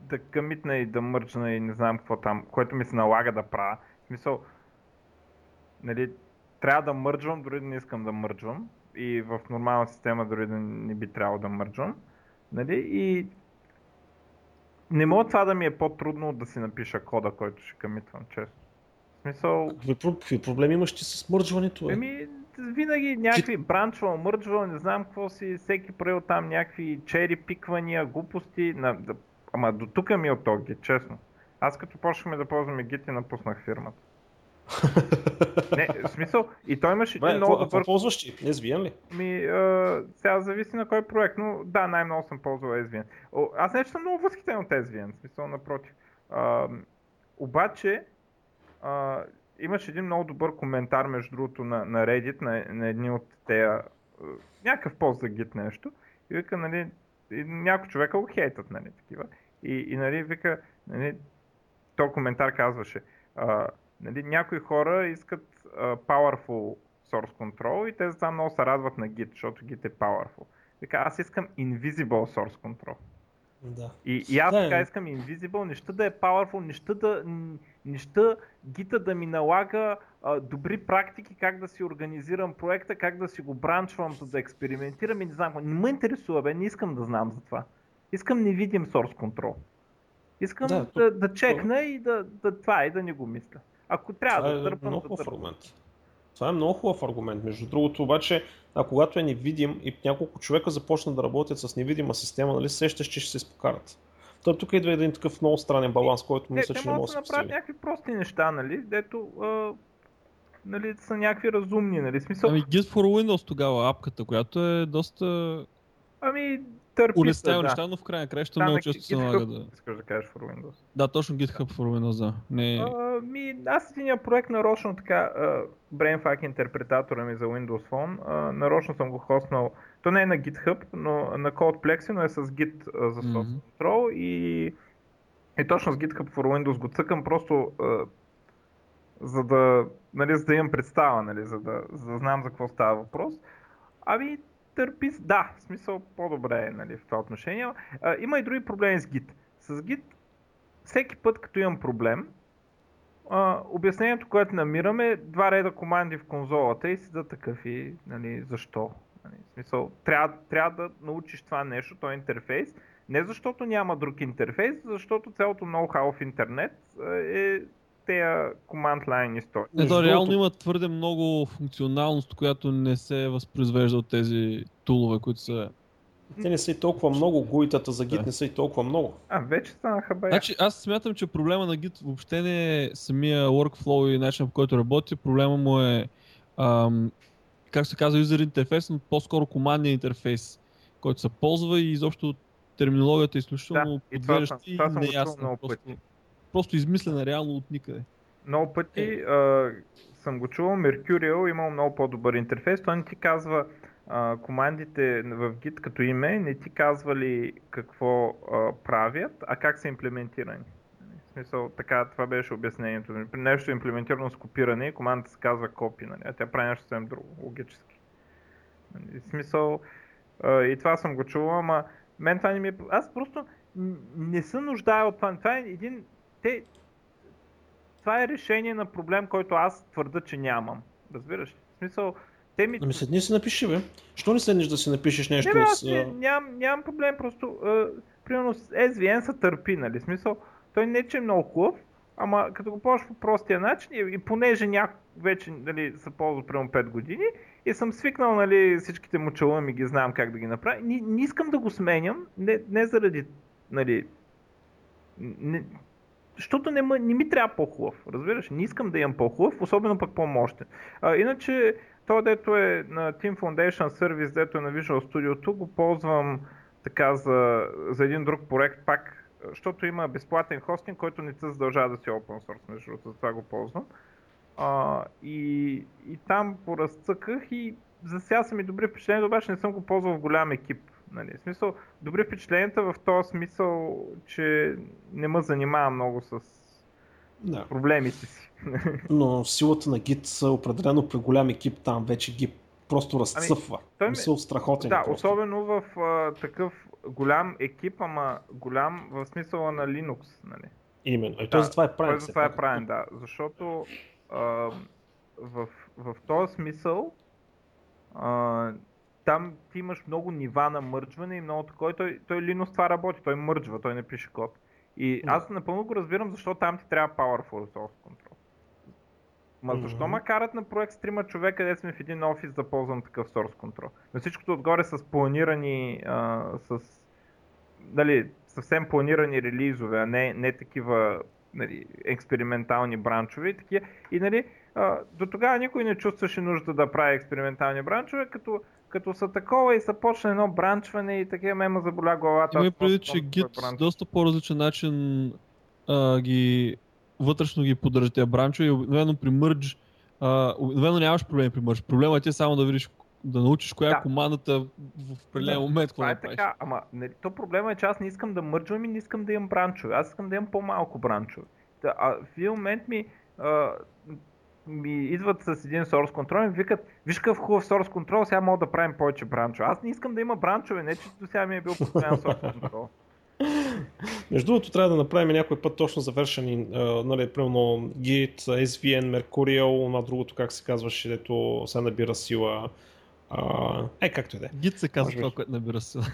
да къмитна и да мърчна и не знам какво там, което ми се налага да правя. В смисъл, нали, трябва да мърджвам, дори да не искам да мърджвам. И в нормална система дори да не би трябвало да мърджвам. Нали? И не мога това да ми е по-трудно да си напиша кода, който ще къмитвам, често. В смисъл, Какви, про- какви проблеми имаш ти с мърджването? Е? Еми, винаги някакви бранчвал, мърджвал, не знам какво си, всеки правил там някакви чери пиквания, глупости. На, да, ама до тук ми е от този честно. Аз като почнахме да ползваме Git и напуснах фирмата. Не, в смисъл, и той имаше един какво, много добър... ползваш ти? SVN ли? Ми, а, сега зависи на кой проект, но да, най-много съм ползвал SVN. О, аз нещо съм много възхитен от SVN, в смисъл напротив. А, обаче, а, имаш един много добър коментар, между другото, на, на Reddit, на, на едни от тея, някакъв пост за Git нещо, и вика, нали, и някой човека го хейтат, нали, такива. И, и нали, вика, нали, то коментар казваше, а, нали, някои хора искат а, powerful source control и те затова много се радват на Git, защото Git е powerful. Така, аз искам invisible source control. Да. И, и аз Да, така е. искам invisible, неща да е powerful, неща да, неща гита да ми налага а, добри практики, как да си организирам проекта, как да си го бранчвам, за да експериментирам и не знам. Не ме интересува, бе, не искам да знам за това. Искам невидим source control. Искам Да, да, то- да, чекна и да, да това и да не го мисля. Ако трябва Това да е търпам, много да хубав аргумент. Това е много хубав аргумент. Между другото, обаче, а когато е невидим и няколко човека започнат да работят с невидима система, нали сещаш, че ще се изпокарат. То тук идва един такъв много странен баланс, който мисля, че не може да да се направят някакви прости неща, нали, дето а, нали, са някакви разумни, нали, смисъл. Ами Git for Windows тогава, апката, която е доста Ами, търпи улеснява да. неща, но в крайна краща много на често се налага да... Искаш да кажеш for Windows. Да, точно GitHub for Windows, да. Не... А, ми, аз единия проект нарочно така, а, BrainFuck интерпретатора ми за Windows Phone, а, нарочно съм го хоснал, то не е на GitHub, но на CodePlexi, но е с Git а, за source Мгм. control и, и точно с GitHub for Windows го цъкам просто а, за да, нали, за да имам представа, нали, за, да, за да знам за какво става въпрос. Ами, търпи, с- да, в смисъл по-добре е нали, в това отношение. А, има и други проблеми с Git. С Git, всеки път като имам проблем, а, обяснението, което намираме два реда команди в конзолата и си да такъв и нали, защо. Нали, в смисъл, трябва, трябва да научиш това нещо, този интерфейс. Не защото няма друг интерфейс, защото цялото ноу-хау в интернет е тея command line история. Не, то реално има твърде много функционалност, която не се възпроизвежда от тези тулове, които са... Те не са и толкова много, гуитата за Git Да. не са и толкова много. А, вече станаха бая. Значи аз смятам, че проблема на Git въобще не е самия workflow и начинът по който работи, проблема му е ам, как се казва, юзер интерфейс, но по-скоро командния интерфейс, който се ползва и изобщо терминологията е изключително Да, и това подвеждаща и това го чул неясна. много Просто, пъти. Просто измислена реално от никъде. Много пъти а, съм го чувал, Mercurial имал много по-добър интерфейс. Той не ти казва а, командите в Git като име, не ти казва ли какво а, правят, а как са имплементирани. В смисъл, така, това беше обяснението. При нещо е имплементирано с копиране, командата се казва копи, нали? а тя прави нещо съвсем друго, логически. Нали? В смисъл, а, и това съм го чувал, ама мен това не ми е... Аз просто не се нуждая от това. Това е един... Те, това е решение на проблем, който аз твърда, че нямам. Разбираш ли? В смисъл, те ми... Ами седни си напиши, бе. Що не седнеш да си напишеш нещо Не, бе, аз с... не, а, нямам, проблем, просто а, примерно SVN се търпи, нали? Смисъл, той не че е много хубав, ама като го ползваш по простия начин и, и понеже ня... вече нали, се ползва примерно 5 години и съм свикнал нали, всичките му чалъми ги знам как да ги направя, не, не искам да го сменям, не, не заради нали, не, защото не, не ми трябва по-хубав, разбираш? Не искам да имам по-хубав, особено пък по-мощен. А, иначе, то дето е на Team Foundation Service, дето е на Visual Studio, го ползвам така за, за един друг проект пак, защото има безплатен хостинг, който не се задължава да си open source, между другото, затова го ползвам. А, и, и там поразцъках и за сега са ми добри впечатления, обаче не съм го ползвал в голям екип. Нали? В смисъл, добри впечатленията в този смисъл, че не ме занимава много с Да. проблемите си. Но силата на Git са определено при голям екип там вече ги просто разцъфва. Ами, той ми- Мисъл страхотен. да, просто. особено в а, такъв голям екип, ама голям в смисъла на Linux. Нали? Именно. И Да, той затова е правен. Той е правен, да. Защото а, в, в този смисъл а, там ти имаш много нива на мърджване и много такова. Той, той Linux това работи, той мърджва, той не пише код. И Да. аз напълно го разбирам, защо там ти трябва Powerful Source Control. Ма защо Мгм. ме карат на проект с трима човека, където сме в един офис да ползвам такъв source control? На всичкото отгоре с планирани, а, с нали, съвсем планирани релизове, а не, не такива нали, експериментални бранчове и такива. И нали, до тогава никой не чувстваше нужда да прави експериментални бранчове, като, като са такова и са почна едно бранчване и такива ме ме заболя главата. Има преди, че Git бранч. доста по-различен начин а, ги вътрешно ги поддържа тези бранчове и обикновено при мърдж обикновено нямаш проблеми при мърдж. Проблемът е само да видиш да научиш коя Да. е командата в определен Да, момент, Това да е правиш. така, ама нали, то проблема е, че аз не искам да мърджвам и не искам да имам бранчове. Аз искам да имам по-малко бранчове. Та, а в един момент ми, а, ми идват с един source control и ми викат, виж какъв хубав source control, сега мога да правим повече бранчове. Аз не искам да има бранчове, не че до сега ми е бил постоянен source control. Между другото, трябва да направим някой път точно завършени, нали, примерно Git, SVN, Mercurial, на другото, как се казваше, дето се набира сила. А, е, както и да е. Git се казва това, което набира сила.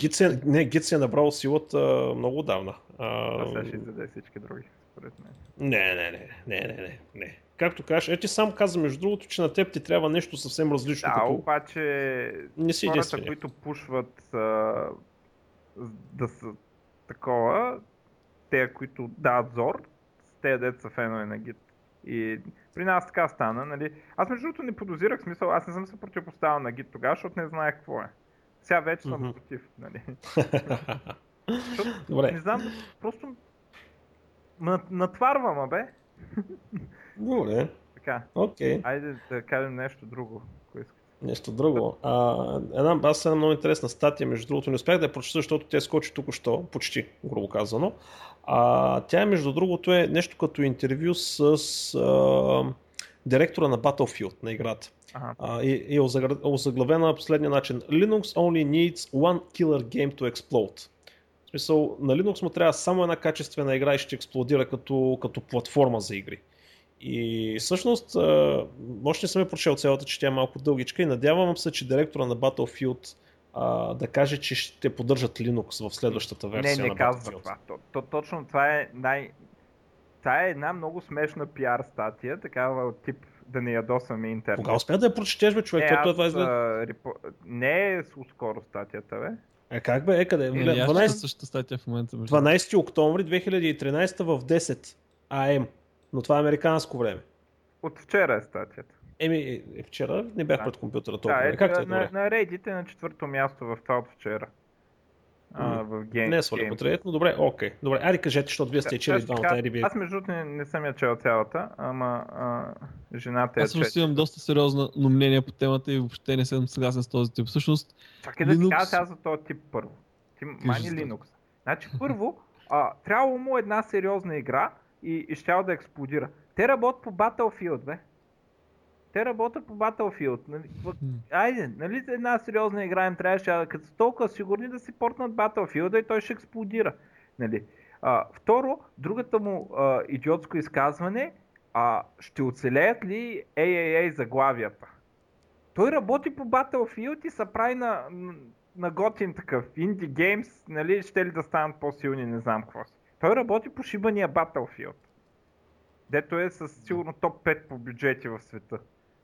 Git се, не, Git се е набрал силата много отдавна. А, Това сега ще издаде всички други, според мен. не, не, не, не, не, не, не. Както кажеш, е, ти сам каза, между другото, че на теб ти трябва нещо съвсем различно. Да, като... обаче Не си хората, които пушват а, да са такова, те, които дават зор, те дете са фенове на гид. И при нас така стана, нали? Аз между другото не подозирах смисъл, аз не съм се противопоставил на гид тогава, защото не знаех какво е. Сега вече съм Мгм. против, нали? Защото не Добре, знам, просто м- натварвам, а бе. добре, Така, окей. айде да кажем нещо друго. Нещо друго. А, една, аз една много интересна статия, между другото, не успях да я прочета, защото тя скочи току-що, почти, грубо казано. А, тя, между другото, е нещо като интервю с а, директора на Battlefield на играта. Ага. А, и, и е озаглавена последния начин. Linux only needs one killer game to explode. В смисъл, на Linux му трябва само една качествена игра и ще експлодира като, като платформа за игри. И всъщност, още не съм я прочел цялата, че тя е малко дългичка и надявам се, че директора на Battlefield а, да каже, че ще поддържат Linux в следващата версия Не, не на казва това. То, то, точно това е най... Това е една много смешна пиар статия, такава от тип да не ядосваме интернет. Кога успя да я прочетеш, бе, човек? Е, Той- той аз, това изгледа- а, репо... Не е скоро статията, бе. Е, как бе? Е, къде? Е, 12, аз чета същата статия в момента. между 12 октомври 2013 в 10 АМ. Но това е американско време. От вчера е статията. Еми, е, вчера не бях Да. пред компютъра Да, толкова. е, как е, на, на Reddit е на четвърто място в това от вчера. А, в Game. Не е свалил Reddit, но добре, окей. Добре, айде кажете, защото вие сте Да, чели двамата IDB. Аз между другото не, не съм я чел цялата, ама а, жената е Аз чете. имам доста сериозно мнение по темата и въобще не съм съгласен с този тип. Всъщност, Чакай да ти Linux- кажа сега за този тип първо. Ти мани Linux. Значи първо, а, трябвало му една сериозна игра и, и щял да експлодира. Те работят по Battlefield, бе. Те работят по Battlefield. Нали? Айде, нали за една сериозна игра им трябваше, а като са толкова сигурни да си портнат Battlefield и той ще експлодира. Нали? А, второ, другата му а, идиотско изказване, а, ще оцелеят ли AAA заглавията? Той работи по Battlefield и се прави на, на готин такъв. Инди геймс, нали, ще ли да станат по-силни, не знам какво си. Той работи по шибания Battlefield. Дето е със сигурно топ 5 по бюджети в света.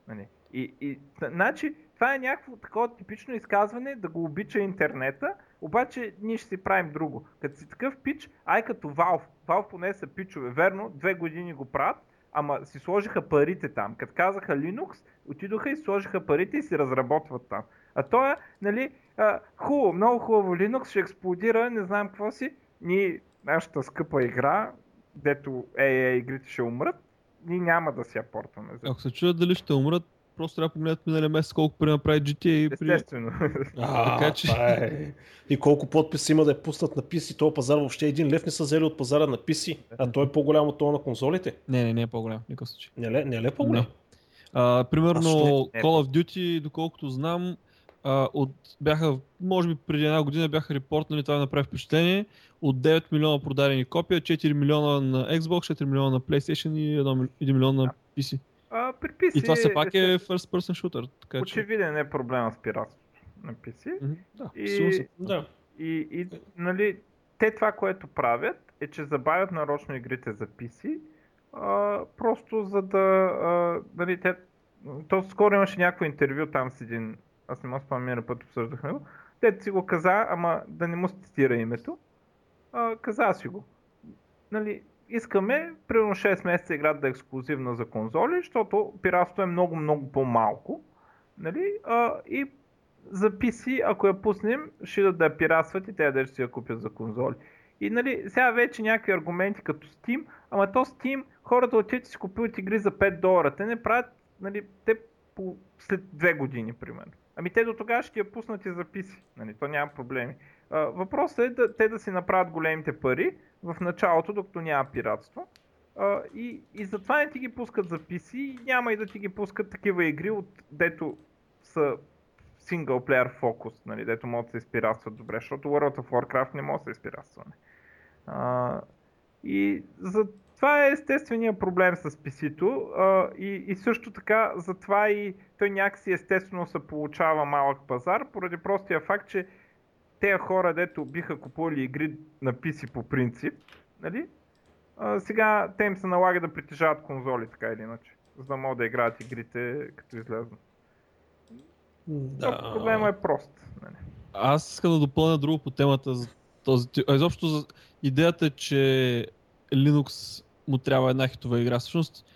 Нали. И, и, значи, това е някакво такова типично изказване, да го обича интернета, обаче ние ще си правим друго. Като си такъв пич, ай като Valve. Valve поне са пичове. Верно, две години го правят, ама си сложиха парите там. Като казаха Linux, отидоха и сложиха парите и си разработват там. А то е, нали, хубаво, много хубаво Linux, ще експлодира, не знам какво си. Ние, нашата скъпа игра, дето AA игрите ще умрат, ние няма да си я портваме. За... ако се чуят дали ще умрат, просто трябва да погледнат миналия месец колко пари направи GTA и при... Естествено. А, Така че- е. И колко подписи има да е пуснат на PC, този пазар въобще един лев не са взели от пазара на PC, а той е по-голям от това на конзолите. Не, не, не е по-голям, никакъв случай. Не, ли- не е ли по-голям? Не. А, примерно А, не? Call of Duty, доколкото знам, а, от, бяха, може би преди една година бяха репортнали, това направи впечатление, от 9 милиона продадени копия, 4 милиона на Xbox, 4 милиона на PlayStation и 1, 1 милион на PC. А, при PC, И това все пак е естествено, first person shooter. Така че... Очевиден е проблема с пиратството на PC. Мгм, Да, И- Да. И, и нали, те това, което правят, е, че забавят нарочно игрите за PC, а, просто за да... А, нали, те, то скоро имаше някакво интервю там с един, аз не мога спомня, път обсъждахме го, те си го каза, ама да не му цитира името, а, каза си го. Нали, искаме примерно 6 месеца играта да е ексклюзивна за конзоли, защото пиратството е много, много по-малко. Нали? А, и за PC, ако я пуснем, ще да я пиратстват и те да ще си я купят за конзоли. И нали, сега вече някакви аргументи като Steam, ама то Steam, хората отиват и си купуват игри за 5 долара. Те не правят, нали, те по, след 2 години, примерно. Ами те до тогава ще я пуснат и за PC. Нали, то няма проблеми. Въпросът е да, те да си направят големите пари в началото, докато няма пиратство. И, и затова не ти ги пускат за PC и няма и да ти ги пускат такива игри, от дето са синглплеер фокус, нали, дето могат да се изпиратстват добре, защото World of Warcraft не може да се изпиратства. А, и за това е естествения проблем с PC-то и, и също така затова и той някакси естествено се получава малък пазар, поради простия факт, че тези хора, дето биха купували игри на PC по принцип, нали, а, сега те им се налага да притежават конзоли, така или иначе, за да могат да играят игрите като излезнат. Да. Проблема е прост. Нали. Аз искам да допълня друго по темата за този тип. Изобщо за идеята, че Linux му трябва една хитова игра. Всъщност,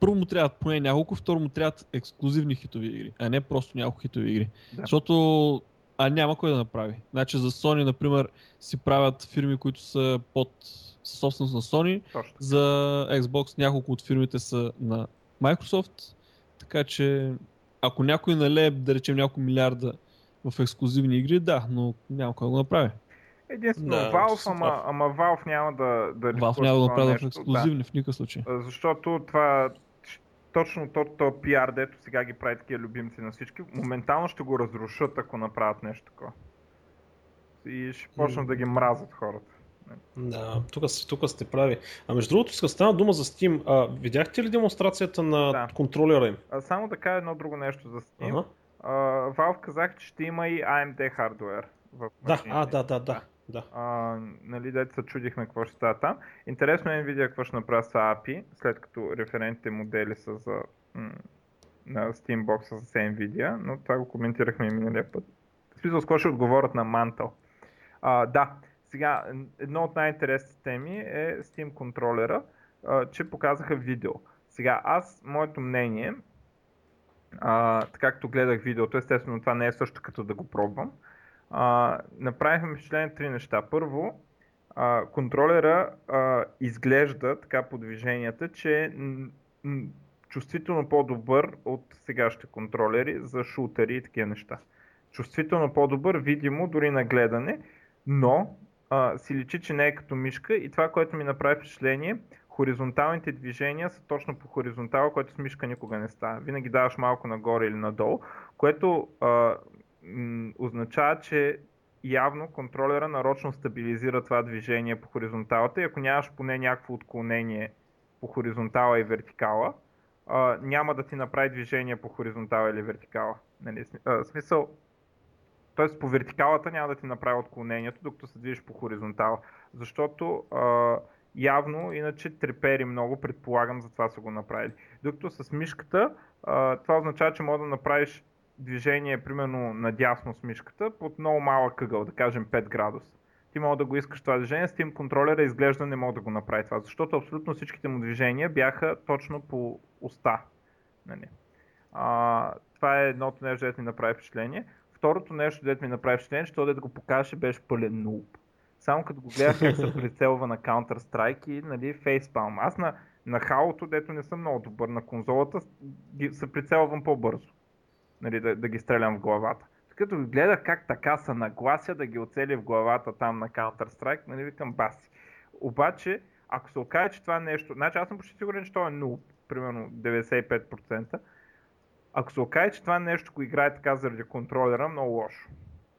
първо му трябват поне няколко, второ му трябват ексклюзивни хитови игри, а не просто няколко хитови игри. Да. Защото а няма кой да направи. Значи за Sony, например, си правят фирми, които са под със собственост на Sony. Точно. За Xbox няколко от фирмите са на Microsoft. Така че ако някой налее, да речем, няколко милиарда в ексклюзивни игри, да, но няма кой да го направи. Единствено Да, Valve, ама, ама Valve няма да, да Valve няма да направи в ексклюзивни в никакъв случай. Да. Защото това точно то, то пиар, дето сега ги прави такива любимци на всички, моментално ще го разрушат, ако направят нещо такова. И ще почнат да ги мразят хората. Да, тук, тук сте прави. А между другото, сега стана дума за Steam. А, видяхте ли демонстрацията на Да. контролера им? А, само да кажа едно друго нещо за Steam. Ага. А, Valve казах, че ще има и AMD хардвер в Да, а, да, да, да. Да. А, нали, дете се чудихме какво ще става там. Интересно е Nvidia какво ще направи с API, след като референтните модели са за м- на Steambox с Nvidia, но това го коментирахме и миналия път. В смисъл, с ще отговорят на Mantle. А, да, сега, едно от най-интересните теми е Steam контролера, че показаха видео. Сега, аз, моето мнение а, както гледах видеото, естествено това не е също като да го пробвам, а, направихме впечатление три неща. Първо, а, контролера а, изглежда така по движенията, че е чувствително по-добър от сегашните контролери за шутери и такива неща. Чувствително по-добър, видимо, дори на гледане, но а, си личи, че не е като мишка и това, което ми направи впечатление, хоризонталните движения са точно по хоризонтала, което с мишка никога не става. Винаги даваш малко нагоре или надолу, което а, означава, че явно контролера нарочно стабилизира това движение по хоризонталата и ако нямаш поне някакво отклонение по хоризонтала и вертикала, а, няма да ти направи движение по хоризонтала или вертикала. Нали? А, смисъл, т.е. по вертикалата няма да ти направи отклонението, докато се движиш по хоризонтала. Защото а, явно, иначе трепери много, предполагам, за това са го направили. Докато с мишката, а, това означава, че може да направиш движение, примерно надясно с мишката, под много малък къгъл, да кажем 5 градуса. Ти мога да го искаш това движение, Steam контролера изглежда не мога да го направи това, защото абсолютно всичките му движения бяха точно по уста. Нали. А, това е едното нещо, което ми направи впечатление. Второто нещо, което ми направи впечатление, че да го покаже, беше пълен нуб. Само като го гледах, как се прицелва на Counter-Strike и нали, фейспалм. Аз на, на халото, дето не съм много добър на конзолата, се прицелвам по-бързо нали, да, да ги стрелям в главата. Като ги гледах как така са наглася да ги оцели в главата там на Counter-Strike, нали, викам баси. Обаче, ако се окаже, че това нещо... Значи аз съм почти сигурен, че това е 0, примерно 95%. Ако се окаже, че това нещо го играе така заради контролера, много лошо.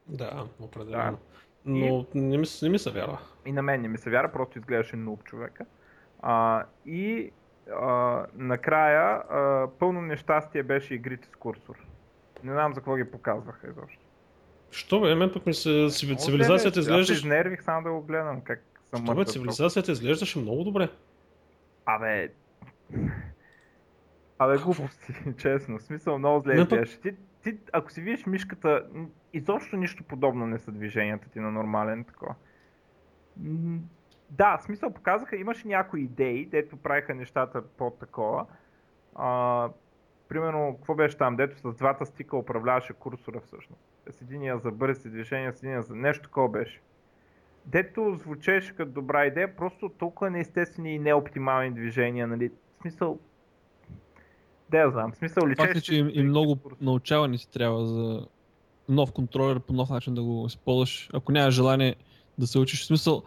Да, определено. Да. Но и... не, ми, не ми се вярва. И на мен не ми се вярва, просто изглеждаше нуб човека. А, и а, накрая а, пълно нещастие беше игрите с курсор. Не знам за какво ги показваха изобщо. Що бе, мен пък ми се цивилизацията изглежда. Аз изнервих само да го гледам как съм Що бе, цивилизацията изглеждаше много добре. Абе... Абе глупости, честно. Смисъл много зле изглеждаш. Ти, ти, ако си видиш мишката, изобщо нищо подобно не са движенията ти на нормален такова. Да, смисъл показаха, имаше някои идеи, дето правиха нещата по-такова. А, примерно, какво беше там, дето с двата стика управляваше курсора всъщност. С единия за бързи движения, с единия за нещо такова беше. Дето звучеше като добра идея, просто толкова неестествени и неоптимални движения, нали? В смисъл, да я знам, в смисъл личеше... Факт е, че и, и много научаване си трябва за нов контролер по нов начин да го използваш, ако нямаш желание да се учиш. В смисъл,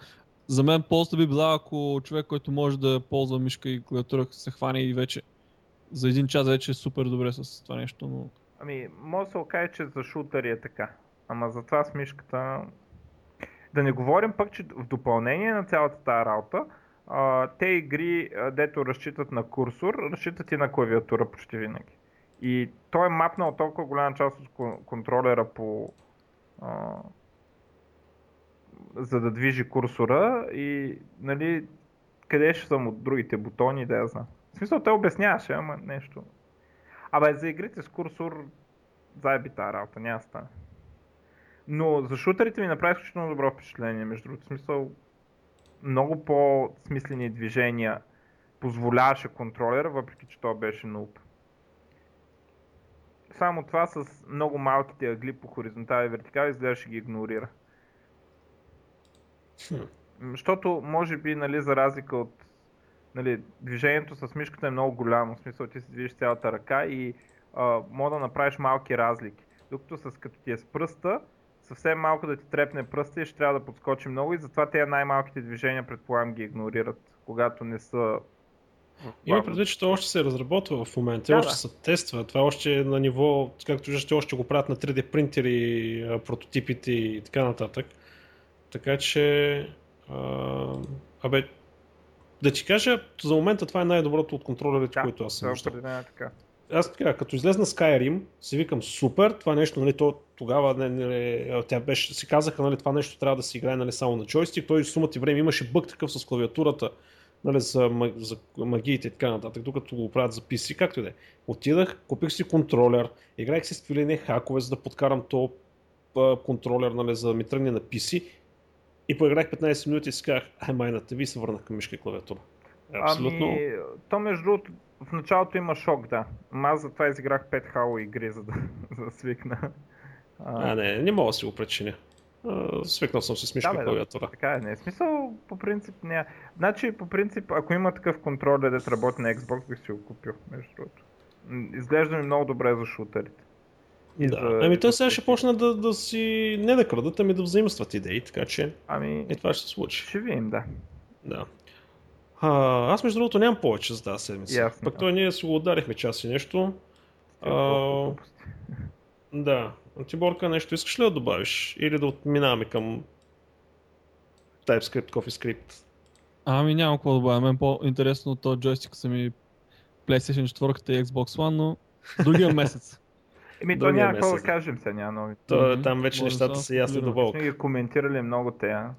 за мен ползата би била, ако човек, който може да ползва мишка и клавиатура, се хване и вече за един час вече е супер добре с това нещо, но... Ами, може да се окаже, че за шутъри е така. Ама за това с мишката... Да не говорим пък, че в допълнение на цялата тази работа, те игри, дето разчитат на курсор, разчитат и на клавиатура почти винаги. И той е мапнал толкова голяма част от контролера по... А, за да движи курсора и, нали, къде ще съм от другите бутони, да я знам. В смисъл, те обясняваше, ама нещо. Абе, за игрите с курсор, заеби тази работа, няма стане. Но за шутерите ми направи изключително добро впечатление, между другото. Смисъл, много по-смислени движения позволяваше контролера, въпреки че то беше науп. Само това с много малките агли по хоризонтали и вертикали изглеждаше ги игнорира. Защото, може би, нали, за разлика от нали, движението с мишката е много голямо, в смисъл ти си движиш цялата ръка и а, мога да направиш малки разлики. Докато с като ти е с пръста, съвсем малко да ти трепне пръста и ще трябва да подскочи много и затова тези най-малките движения предполагам ги игнорират, когато не са има предвид, че това още се разработва в момента, да, още да. се тества. Това още е на ниво, както виждате, още го правят на 3D принтери, прототипите и така нататък. Така че, а, абе, да ти кажа, за момента това е най-доброто от контролерите, да, които аз съм виждал. Да, така. Аз така, като излезна Skyrim, си викам супер, това нещо, нали, то, тогава не, не, тя беше, си казаха, нали, това нещо трябва да се играе нали, само на джойстик, той сумата и време имаше бък такъв с клавиатурата, нали, за, за магиите и така нататък, докато го правят за PC, както и да е. Отидах, купих си контролер, играех си с твилини хакове, за да подкарам то контролер, нали, за да ми тръгне на PC и поиграх 15 минути и си казах, ай майната ви се върнах към мишка и клавиатура. Абсолютно. Ами, то между другото, В началото има шок, да. Ама аз затова изиграх 5 Halo игри, за да, за да свикна. А, не, не мога да си го причиня. А, Свикнал съм се с мишка Да, бе, да. клавиатура. Така е, не е смисъл, по принцип няма. Значи, по принцип, ако има такъв контролер, дето работи на Xbox, бих си го купил, между другото. Изглежда ми много добре за шутерите. И Да. за- Ами той за сега ще почне да, да си не да крадат, ами да взаимстват идеи, така че Ами, и това ще се случи. ще видим, да. Да. А, аз между другото нямам повече за тази седмица. Ясно, Пък да. той ние си го ударихме час и нещо. Това е А, да. Тиборка, нещо искаш ли да добавиш? Или да отминаваме към TypeScript, CoffeeScript? Ами няма какво да добавя. Мен по-интересно от този джойстик са ми PlayStation 4 и Xbox One, но другия месец. Еми, то няма какво да кажем сега, няма нови. То, Мгм. Там вече Може нещата да са ясни до болка. Сме ги коментирали много те, а?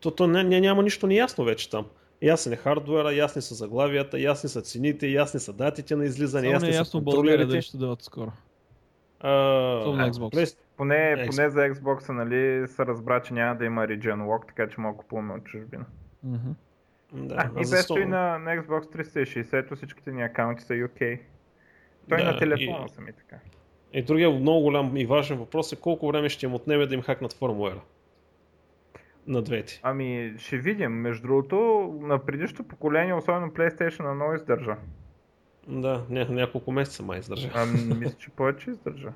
То, то не, не, няма нищо неясно вече там. Ясен е хардуера, ясни са заглавията, ясни са цените, ясни са датите на излизане, Само не ясни е са ясно България контролерите. ще дават скоро. А, на Xbox. Поне, Xbox. поне за Xbox, нали, се разбра, че няма да има Region Lock, така че да купуваме от чужбина. Мгм. Да, А, и весто и на, на Xbox 360 всичките ни акаунти са UK. Той Да, на телефона и- са ми така. И другия много голям и важен въпрос е колко време ще им отнеме да им хакнат фърмуера. На двете. Ами, ще видим. Между другото, на предишното поколение, особено PlayStation, много издържа. Да, ня- няколко месеца май издържа. Ами, мисля, че повече издържа.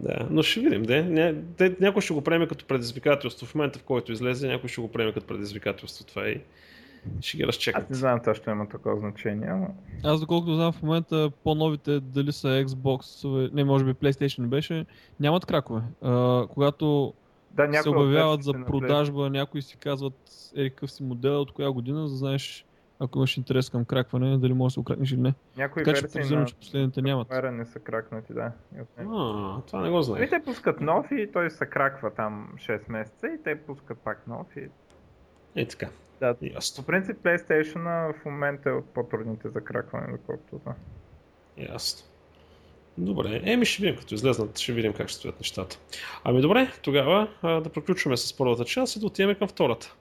Да, но ще видим. Де. Ня, де, някой ще го приеме като предизвикателство. В момента, в който излезе, някой ще го приеме като предизвикателство. Това и ще ги Аз разчекат. не знам това ще има такова значение, ама... Аз доколкото знам в момента по-новите дали са Xbox, не може би PlayStation беше, нямат кракове. А, когато Да, се обявяват за продажба, някои си казват ери какъв си модел, от коя година, за да знаеш ако имаш интерес към кракване, дали може да се укракнеш или не. Някои Така че версии подозирам, на че последните нямат. Не са кракнати, да. И. А, това не го Ами знаех. те пускат нов и той се краква там 6 месеца и те пускат пак нов и... Е така. Да, Ясно. по принцип PlayStation в момента е от по-трудните за кракване, доколкото да. Ясно. Добре, еми ще видим, като излезнат, ще видим как ще стоят нещата. Ами добре, тогава а, да приключваме с първата част и да отиваме към втората.